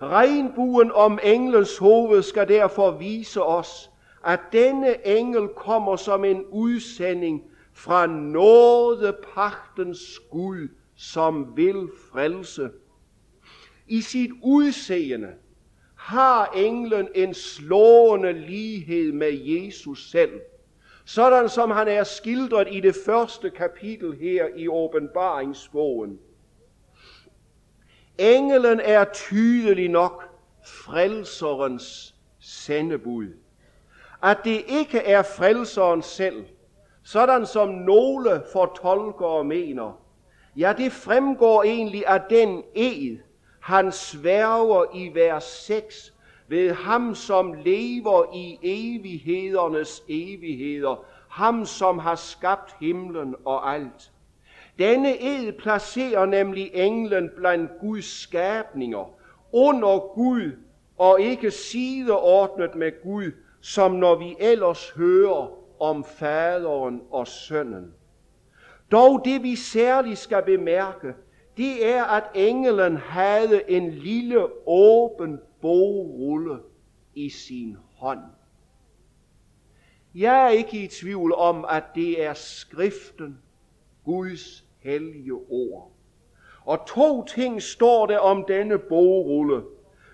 Regnbuen om englens hoved skal derfor vise os, at denne engel kommer som en udsending fra nådepagtens Gud, som vil frelse. I sit udseende har englen en slående lighed med Jesus selv. Sådan som han er skildret i det første kapitel her i åbenbaringsbogen. Englen er tydelig nok frelserens sendebud. At det ikke er frelseren selv, sådan som nogle fortolkere mener, ja, det fremgår egentlig af den ed, han sværger i vers 6 ved ham, som lever i evighedernes evigheder, ham som har skabt himlen og alt. Denne ed placerer nemlig englen blandt Guds skabninger, under Gud og ikke sideordnet med Gud, som når vi ellers hører om faderen og sønnen. Dog det vi særligt skal bemærke, det er, at englen havde en lille åben bogrulle i sin hånd. Jeg er ikke i tvivl om, at det er skriften, Guds hellige ord. Og to ting står der om denne bogrulle.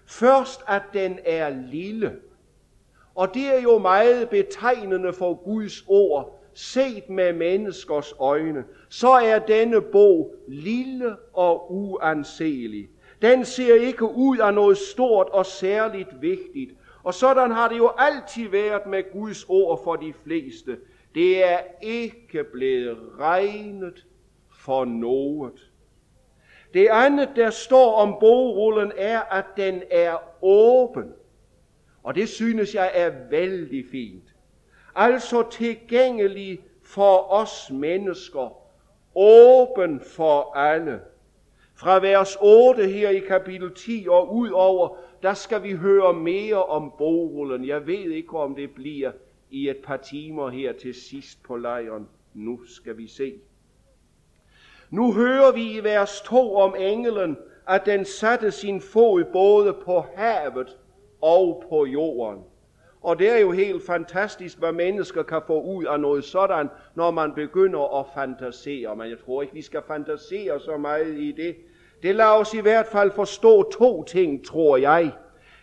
Først, at den er lille. Og det er jo meget betegnende for Guds ord, set med menneskers øjne, så er denne bog lille og uanselig. Den ser ikke ud af noget stort og særligt vigtigt. Og sådan har det jo altid været med Guds ord for de fleste. Det er ikke blevet regnet for noget. Det andet, der står om bogrullen, er, at den er åben. Og det synes jeg er vældig fint. Altså tilgængelig for os mennesker. Åben for alle. Fra vers 8 her i kapitel 10 og ud over, der skal vi høre mere om bogrullen. Jeg ved ikke, om det bliver i et par timer her til sidst på lejren. Nu skal vi se. Nu hører vi i vers 2 om engelen, at den satte sin fod både på havet og på jorden. Og det er jo helt fantastisk, hvad mennesker kan få ud af noget sådan, når man begynder at fantasere. Men jeg tror ikke, vi skal fantasere så meget i det. Det lader os i hvert fald forstå to ting, tror jeg.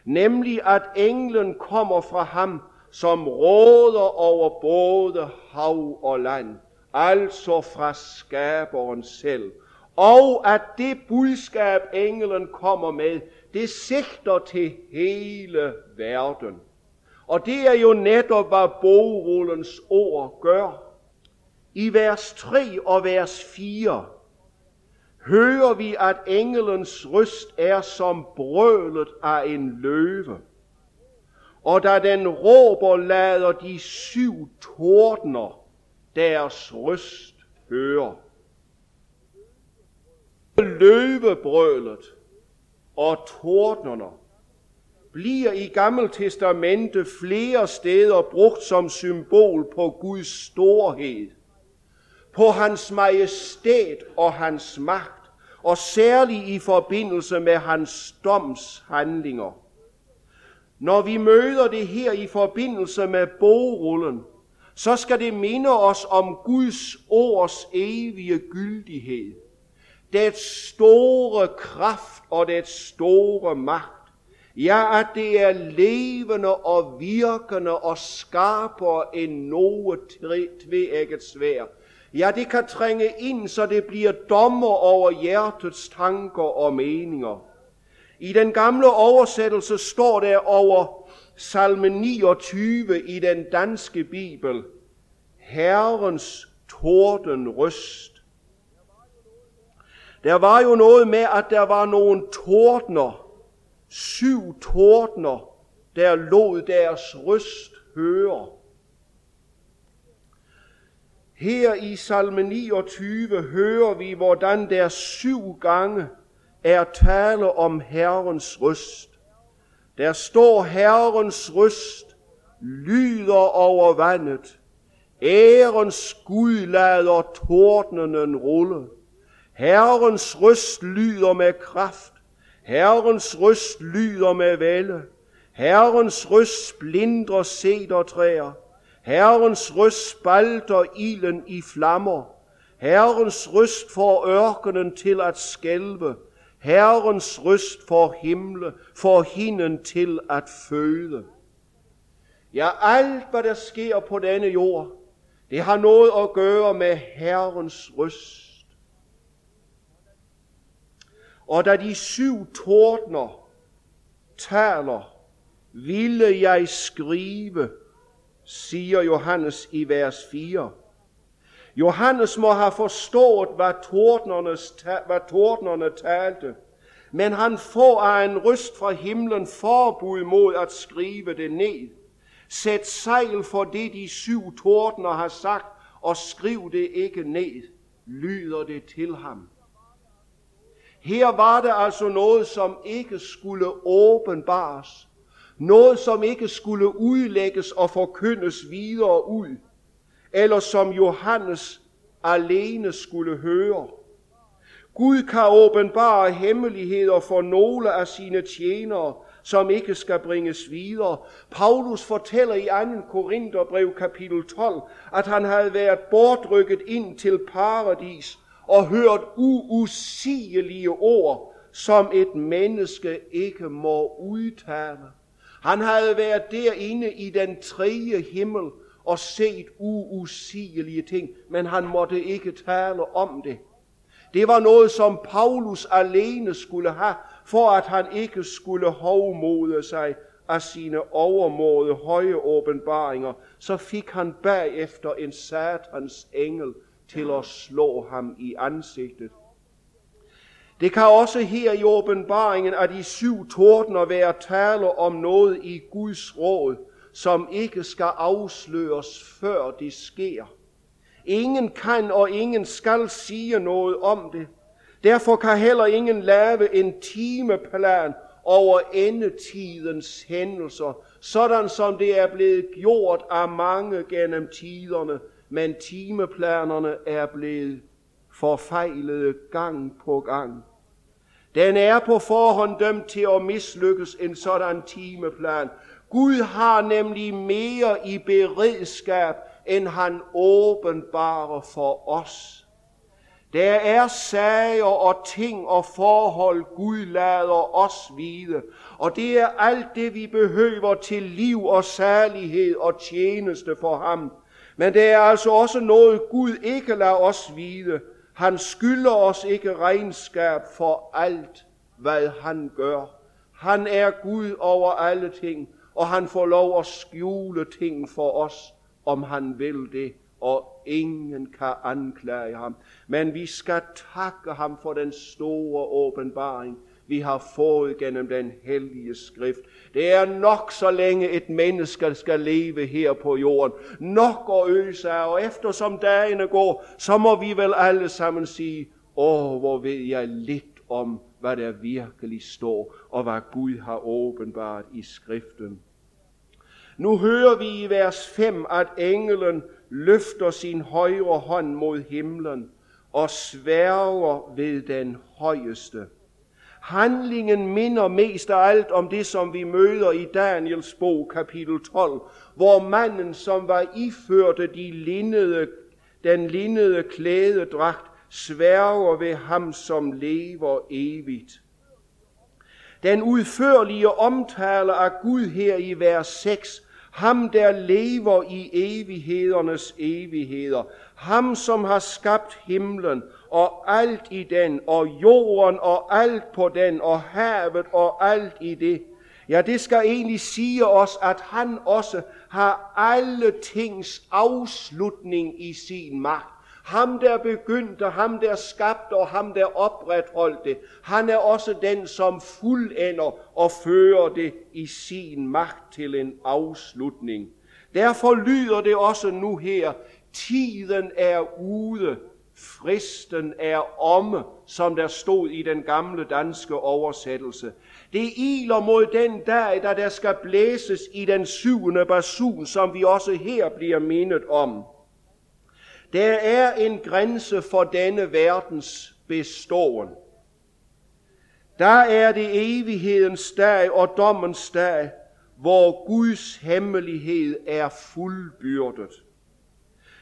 Nemlig, at englen kommer fra ham, som råder over både hav og land altså fra skaberen selv. Og at det budskab, englen kommer med, det sigter til hele verden. Og det er jo netop, hvad bogrullens ord gør. I vers 3 og vers 4 hører vi, at engelens røst er som brølet af en løve. Og da den råber, lader de syv tordner deres røst høre. Løvebrølet og tordnerne bliver i Gamle Testamente flere steder brugt som symbol på Guds storhed, på hans majestæt og hans magt, og særligt i forbindelse med hans domshandlinger. Når vi møder det her i forbindelse med bogrullen, så skal det minde os om Guds ords evige gyldighed. Det store kraft og det store magt. Ja, at det er levende og virkende og skarpere end noget tveægget svær. Ja, det kan trænge ind, så det bliver dommer over hjertets tanker og meninger. I den gamle oversættelse står der over salme 29 i den danske bibel, Herrens torden røst. Der var jo noget med, at der var nogle tordner, syv tordner, der lod deres røst høre. Her i salme 29 hører vi, hvordan der syv gange er tale om Herrens røst. Der står Herrens røst, lyder over vandet. Ærens Gud lader tordnenen rulle. Herrens røst lyder med kraft. Herrens røst lyder med vælde. Herrens røst splindrer cedertræer. Herrens røst spalter ilden i flammer. Herrens røst får ørkenen til at skælve. Herrens røst får himle, får hinden til at føde. Ja, alt hvad der sker på denne jord, det har noget at gøre med Herrens røst. Og da de syv tordner taler, ville jeg skrive, siger Johannes i vers 4. Johannes må have forstået, hvad hvad tordnerne talte, men han får af en ryst fra himlen forbud mod at skrive det ned. Sæt sejl for det, de syv tordner har sagt, og skriv det ikke ned, lyder det til ham. Her var det altså noget, som ikke skulle åbenbares. Noget, som ikke skulle udlægges og forkyndes videre ud eller som Johannes alene skulle høre. Gud kan åbenbare hemmeligheder for nogle af sine tjenere, som ikke skal bringes videre. Paulus fortæller i 2. Korintherbrev kapitel 12, at han havde været bortrykket ind til paradis og hørt uusigelige ord, som et menneske ikke må udtale. Han havde været derinde i den tredje himmel og set uusigelige ting, men han måtte ikke tale om det. Det var noget, som Paulus alene skulle have, for at han ikke skulle hovmode sig af sine overmåde høje åbenbaringer, så fik han bagefter en satans engel til at slå ham i ansigtet. Det kan også her i åbenbaringen af de syv tordner være tale om noget i Guds råd, som ikke skal afsløres, før det sker. Ingen kan og ingen skal sige noget om det. Derfor kan heller ingen lave en timeplan over endetidens hændelser, sådan som det er blevet gjort af mange gennem tiderne, men timeplanerne er blevet forfejlede gang på gang. Den er på forhånd dømt til at mislykkes en sådan timeplan. Gud har nemlig mere i beredskab, end han åbenbarer for os. Der er sager og ting og forhold, Gud lader os vide, og det er alt det, vi behøver til liv og særlighed og tjeneste for ham. Men det er altså også noget, Gud ikke lader os vide. Han skylder os ikke regnskab for alt, hvad han gør. Han er Gud over alle ting, og han får lov at skjule ting for os, om han vil det og ingen kan anklage ham. Men vi skal takke ham for den store åbenbaring, vi har fået gennem den hellige skrift. Det er nok så længe et menneske skal leve her på jorden. Nok at øse af, og eftersom dagene går, så må vi vel alle sammen sige, åh, hvor ved jeg lidt om, hvad der virkelig står, og hvad Gud har åbenbart i skriften. Nu hører vi i vers 5, at englen løfter sin højre hånd mod himlen og sværger ved den højeste. Handlingen minder mest af alt om det, som vi møder i Daniels bog, kapitel 12, hvor manden, som var iførte de linnede, den linnede klædedragt, sværger ved ham, som lever evigt. Den udførlige omtale af Gud her i vers 6 ham der lever i evighedernes evigheder, ham som har skabt himlen og alt i den, og jorden og alt på den, og havet og alt i det. Ja, det skal egentlig sige os, at han også har alle tings afslutning i sin magt. Ham, der begyndte, ham, der skabte og ham, der opretholdt det, han er også den, som fuldender og fører det i sin magt til en afslutning. Derfor lyder det også nu her, tiden er ude, fristen er omme, som der stod i den gamle danske oversættelse. Det iler mod den dag, da der skal blæses i den syvende basun, som vi også her bliver mindet om. Der er en grænse for denne verdens beståen. Der er det evighedens dag og dommens dag, hvor Guds hemmelighed er fuldbyrdet.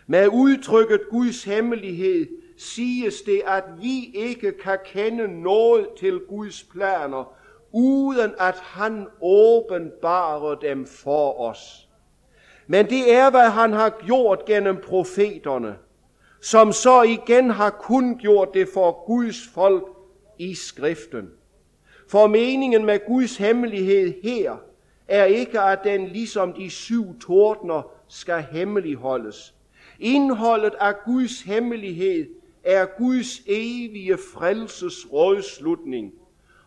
Med udtrykket Guds hemmelighed siges det, at vi ikke kan kende noget til Guds planer, uden at han åbenbarer dem for os. Men det er, hvad han har gjort gennem profeterne, som så igen har kun gjort det for Guds folk i skriften. For meningen med Guds hemmelighed her er ikke, at den ligesom de syv tordner skal hemmeligholdes. Indholdet af Guds hemmelighed er Guds evige frelses rådslutning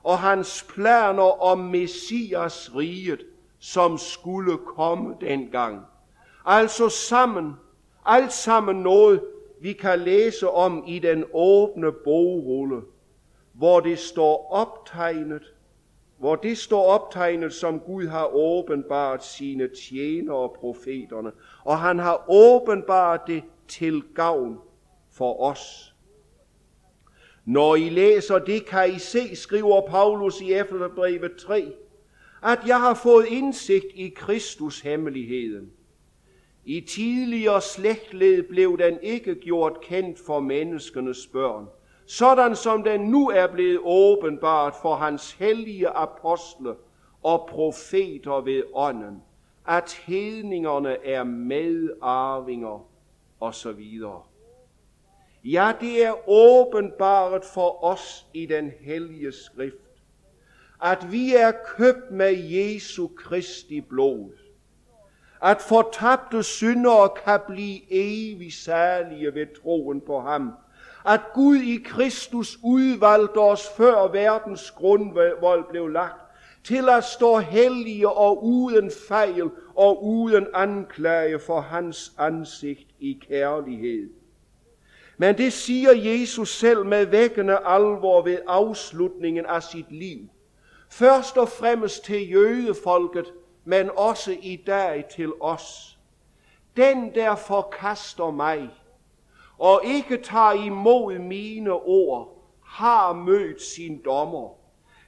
og hans planer om Messias riget, som skulle komme dengang. Altså sammen, alt sammen noget, vi kan læse om i den åbne bogrulle, hvor det står optegnet, hvor det står optegnet, som Gud har åbenbart sine tjenere og profeterne, og han har åbenbart det til gavn for os. Når I læser det, kan I se, skriver Paulus i Efterbrevet 3, at jeg har fået indsigt i Kristus hemmeligheden, i tidligere slægtled blev den ikke gjort kendt for menneskenes børn, sådan som den nu er blevet åbenbart for hans hellige apostle og profeter ved ånden, at hedningerne er medarvinger og så videre. Ja, det er åbenbart for os i den hellige skrift, at vi er købt med Jesu Kristi blod. At fortabte syndere kan blive evig særlige ved troen på ham. At Gud i Kristus udvalgte os før verdens grundvold blev lagt, til at stå hellige og uden fejl og uden anklage for hans ansigt i kærlighed. Men det siger Jesus selv med vækkende alvor ved afslutningen af sit liv. Først og fremmest til jødefolket, men også i dag til os. Den, der forkaster mig, og ikke tager imod mine ord, har mødt sin dommer.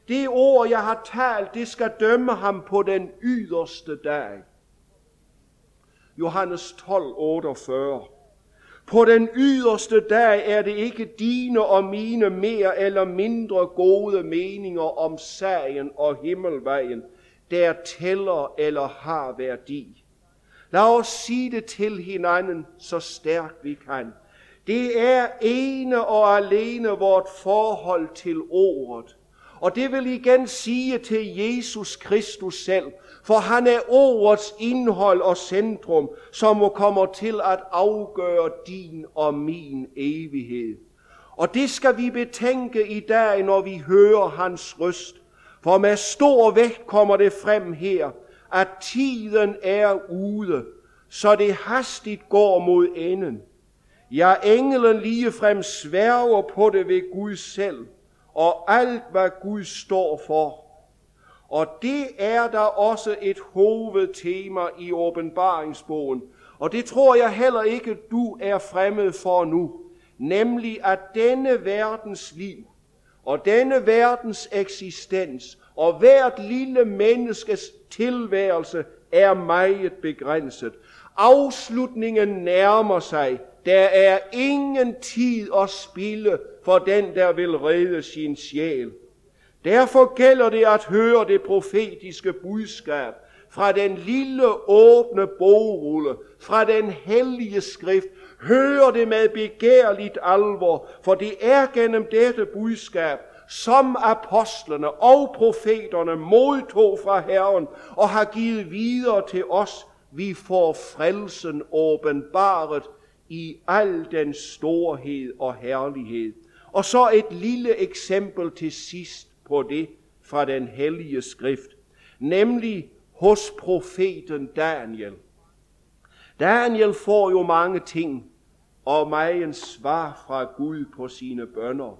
Det ord, jeg har talt, det skal dømme ham på den yderste dag. Johannes 12, 48. På den yderste dag er det ikke dine og mine mere eller mindre gode meninger om sagen og himmelvejen, der tæller eller har værdi. Lad os sige det til hinanden så stærkt vi kan. Det er ene og alene vort forhold til ordet. Og det vil igen sige til Jesus Kristus selv, for han er ordets indhold og centrum, som må kommer til at afgøre din og min evighed. Og det skal vi betænke i dag, når vi hører hans røst. For med stor vægt kommer det frem her, at tiden er ude, så det hastigt går mod enden. Ja, englen ligefrem sværger på det ved Gud selv, og alt hvad Gud står for. Og det er der også et hovedtema i åbenbaringsbogen. Og det tror jeg heller ikke, du er fremmed for nu. Nemlig at denne verdens liv og denne verdens eksistens og hvert lille menneskes tilværelse er meget begrænset. Afslutningen nærmer sig. Der er ingen tid at spille for den, der vil redde sin sjæl. Derfor gælder det at høre det profetiske budskab fra den lille åbne bogrulle, fra den hellige skrift. Hør det med begærligt alvor, for det er gennem dette budskab, som apostlene og profeterne modtog fra Herren og har givet videre til os, vi får frelsen åbenbaret i al den storhed og herlighed. Og så et lille eksempel til sidst på det fra den hellige skrift, nemlig hos profeten Daniel. Daniel får jo mange ting og meget svar fra Gud på sine bønder.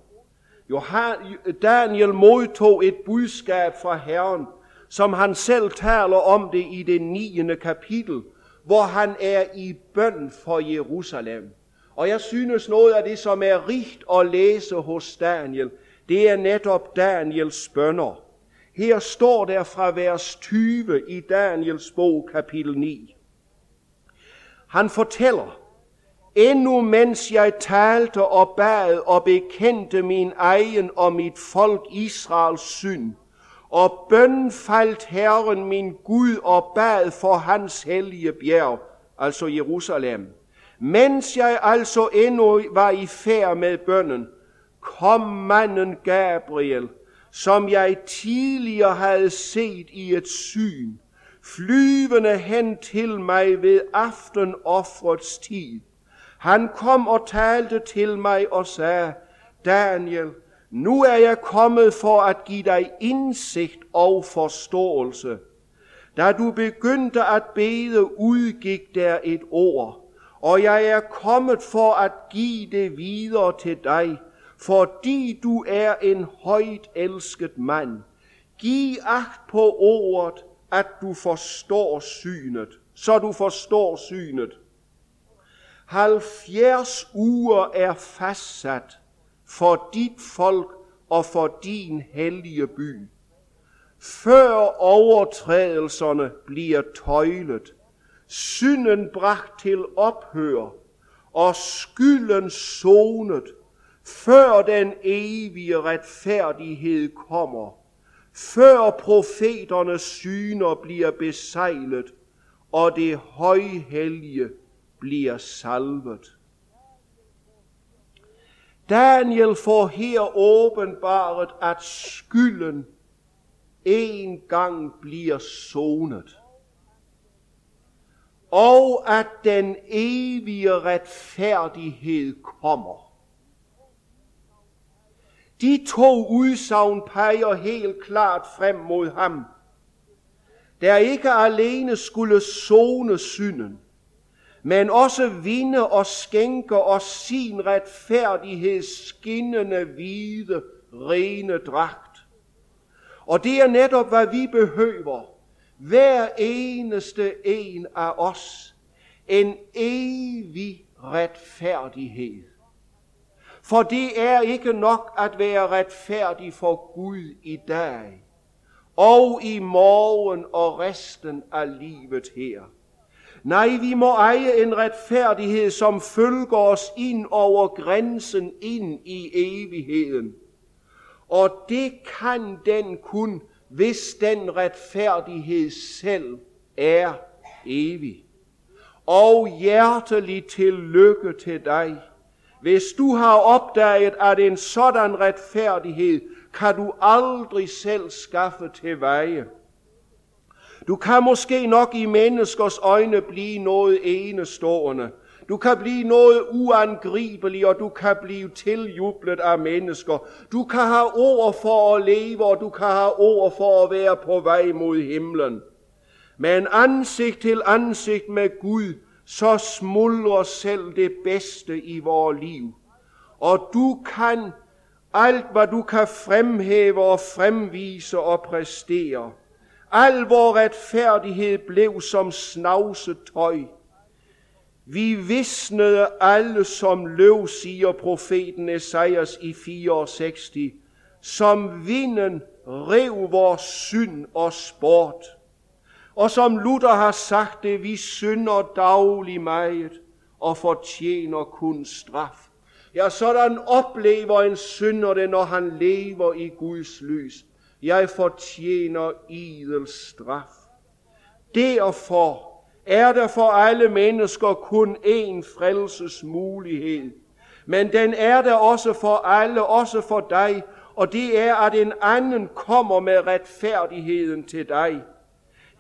Daniel modtog et budskab fra Herren, som han selv taler om det i det 9. kapitel, hvor han er i bøn for Jerusalem. Og jeg synes noget af det, som er rigt at læse hos Daniel, det er netop Daniels bønder. Her står der fra vers 20 i Daniels bog, kapitel 9. Han fortæller, endnu mens jeg talte og bad og bekendte min egen og mit folk Israels synd, og bøn faldt Herren min Gud og bad for hans hellige bjerg, altså Jerusalem. Mens jeg altså endnu var i færd med bønnen, kom manden Gabriel, som jeg tidligere havde set i et syn, flyvende hen til mig ved aftenoffrets tid. Han kom og talte til mig og sagde, Daniel, nu er jeg kommet for at give dig indsigt og forståelse. Da du begyndte at bede, udgik der et ord, og jeg er kommet for at give det videre til dig, fordi du er en højt elsket mand. Giv agt på ordet, at du forstår synet, så du forstår synet. 70 uger er fastsat for dit folk og for din hellige by. Før overtrædelserne bliver tøjlet, synden bragt til ophør og skylden sonet, før den evige retfærdighed kommer, før profeternes syner bliver besejlet, og det højhellige bliver salvet. Daniel får her åbenbaret, at skylden en gang bliver sonet. Og at den evige retfærdighed kommer. De to udsagn peger helt klart frem mod ham, der ikke alene skulle zone synden, men også vinde og skænke os sin retfærdighed skinnende hvide, rene dragt. Og det er netop, hvad vi behøver. Hver eneste en af os. En evig retfærdighed. For det er ikke nok at være retfærdig for Gud i dag, og i morgen og resten af livet her. Nej, vi må eje en retfærdighed, som følger os ind over grænsen ind i evigheden. Og det kan den kun, hvis den retfærdighed selv er evig. Og hjertelig tillykke til dig, hvis du har opdaget, at en sådan retfærdighed kan du aldrig selv skaffe til veje. Du kan måske nok i menneskers øjne blive noget enestående. Du kan blive noget uangribelig, og du kan blive tiljublet af mennesker. Du kan have ord for at leve, og du kan have ord for at være på vej mod himlen. Men ansigt til ansigt med Gud, så smuldrer selv det bedste i vores liv. Og du kan alt, hvad du kan fremhæve og fremvise og præstere. Al vor retfærdighed blev som snavset tøj. Vi visnede alle som løv, siger profeten Esajas i 64, som vinden rev vores synd og sport. Og som Luther har sagt det, vi synder daglig meget og fortjener kun straf. Ja, sådan oplever en synder det, når han lever i Guds lys. Jeg fortjener idel straf. Derfor er der for alle mennesker kun én frelsesmulighed. Men den er der også for alle, også for dig, og det er, at en anden kommer med retfærdigheden til dig.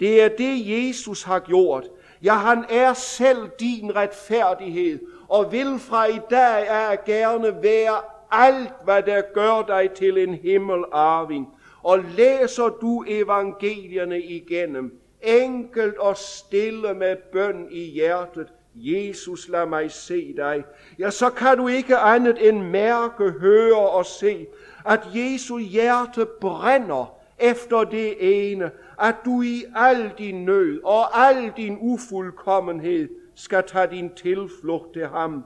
Det er det, Jesus har gjort. Ja, han er selv din retfærdighed, og vil fra i dag af gerne være alt, hvad der gør dig til en himmelarving. Og læser du evangelierne igennem, enkelt og stille med bøn i hjertet, Jesus, lad mig se dig. Ja, så kan du ikke andet end mærke, høre og se, at Jesu hjerte brænder efter det ene, at du i al din nød og al din ufuldkommenhed skal tage din tilflugt til ham,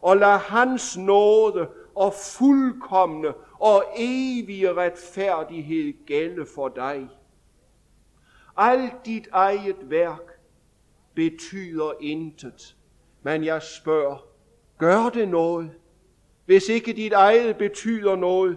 og lad hans nåde og fuldkommende og evige retfærdighed gælde for dig. Alt dit eget værk betyder intet. Men jeg spørger, gør det noget? Hvis ikke dit eget betyder noget,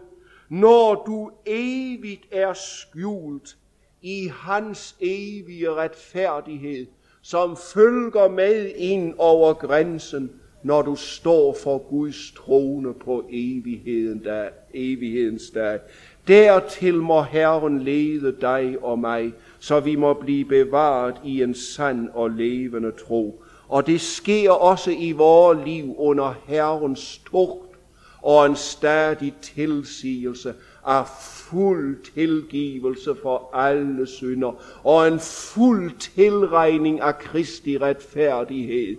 når du evigt er skjult i hans evige retfærdighed, som følger med ind over grænsen, når du står for Guds trone på evigheden dag, evighedens dag. Dertil må Herren lede dig og mig, så vi må blive bevaret i en sand og levende tro. Og det sker også i vores liv under Herrens tugt og en stadig tilsigelse af fuld tilgivelse for alle synder og en fuld tilregning af Kristi retfærdighed.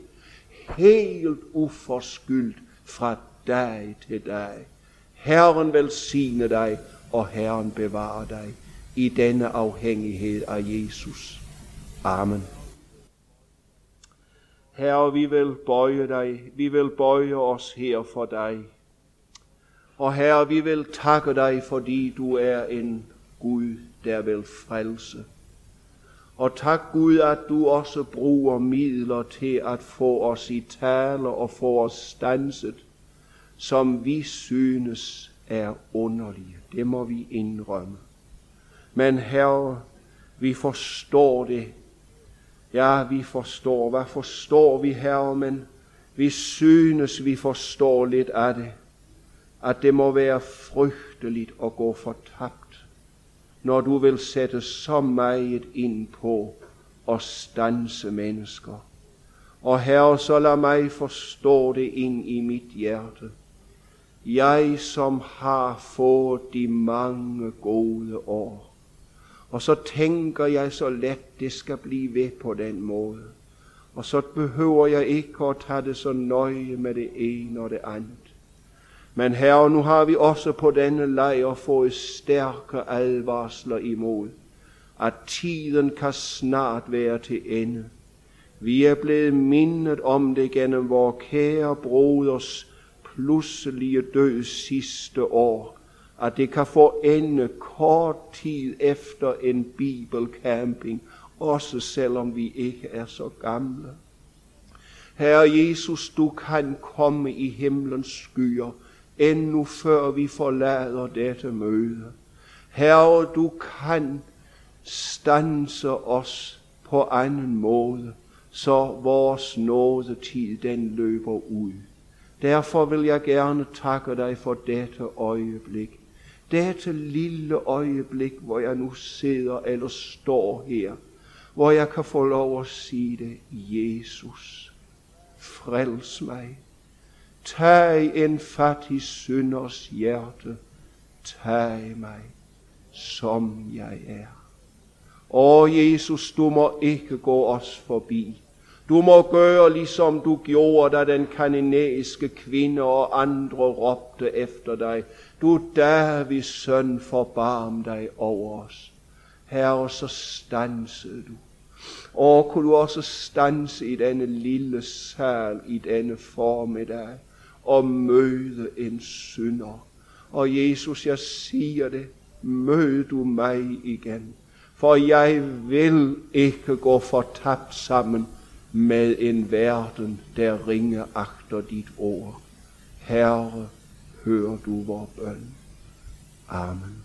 Helt uforskyldt fra dag til dag. Herren velsigne dig, og Herren bevare dig i denne afhængighed af Jesus. Amen. Herre, vi vil bøje dig, vi vil bøje os her for dig. Og Herre, vi vil takke dig, fordi du er en Gud, der vil frelse. Og tak Gud, at du også bruger midler til at få os i tale og få os stanset, som vi synes er underlige. Det må vi indrømme. Men Herre, vi forstår det Ja, vi forstår. Hvad forstår vi, Herre, men vi synes, vi forstår lidt af det. At det må være frygteligt at gå fortabt, når du vil sætte så meget ind på at stanse mennesker. Og Herre, så lad mig forstå det ind i mit hjerte. Jeg, som har fået de mange gode år. Og så tænker jeg så let, det skal blive ved på den måde. Og så behøver jeg ikke at tage det så nøje med det ene og det andet. Men herre, nu har vi også på denne lejr fået stærke advarsler imod, at tiden kan snart være til ende. Vi er blevet mindet om det gennem vores kære broders pludselige død sidste år, at det kan få ende kort tid efter en bibelcamping, også selvom vi ikke er så gamle. Herre Jesus, du kan komme i himlens skyer, endnu før vi forlader dette møde. Herre, du kan stanse os på anden måde, så vores nådetid den løber ud. Derfor vil jeg gerne takke dig for dette øjeblik. Dette lille øjeblik, hvor jeg nu sidder eller står her, hvor jeg kan få lov at sige det, Jesus, frels mig. Tag en fattig synders hjerte, tag mig, som jeg er. Åh Jesus, du må ikke gå os forbi. Du må gøre ligesom du gjorde, da den kananæiske kvinde og andre råbte efter dig. Du Davids søn, forbarm dig over os. Herre, så stansede du. Og kunne du også stanse i denne lille sal i denne formiddag og møde en synder. Og Jesus, jeg siger det, mød du mig igen. For jeg vil ikke gå fortabt sammen med en verden, der ringe agter dit ord. Herre, hør du vor bøn. Amen.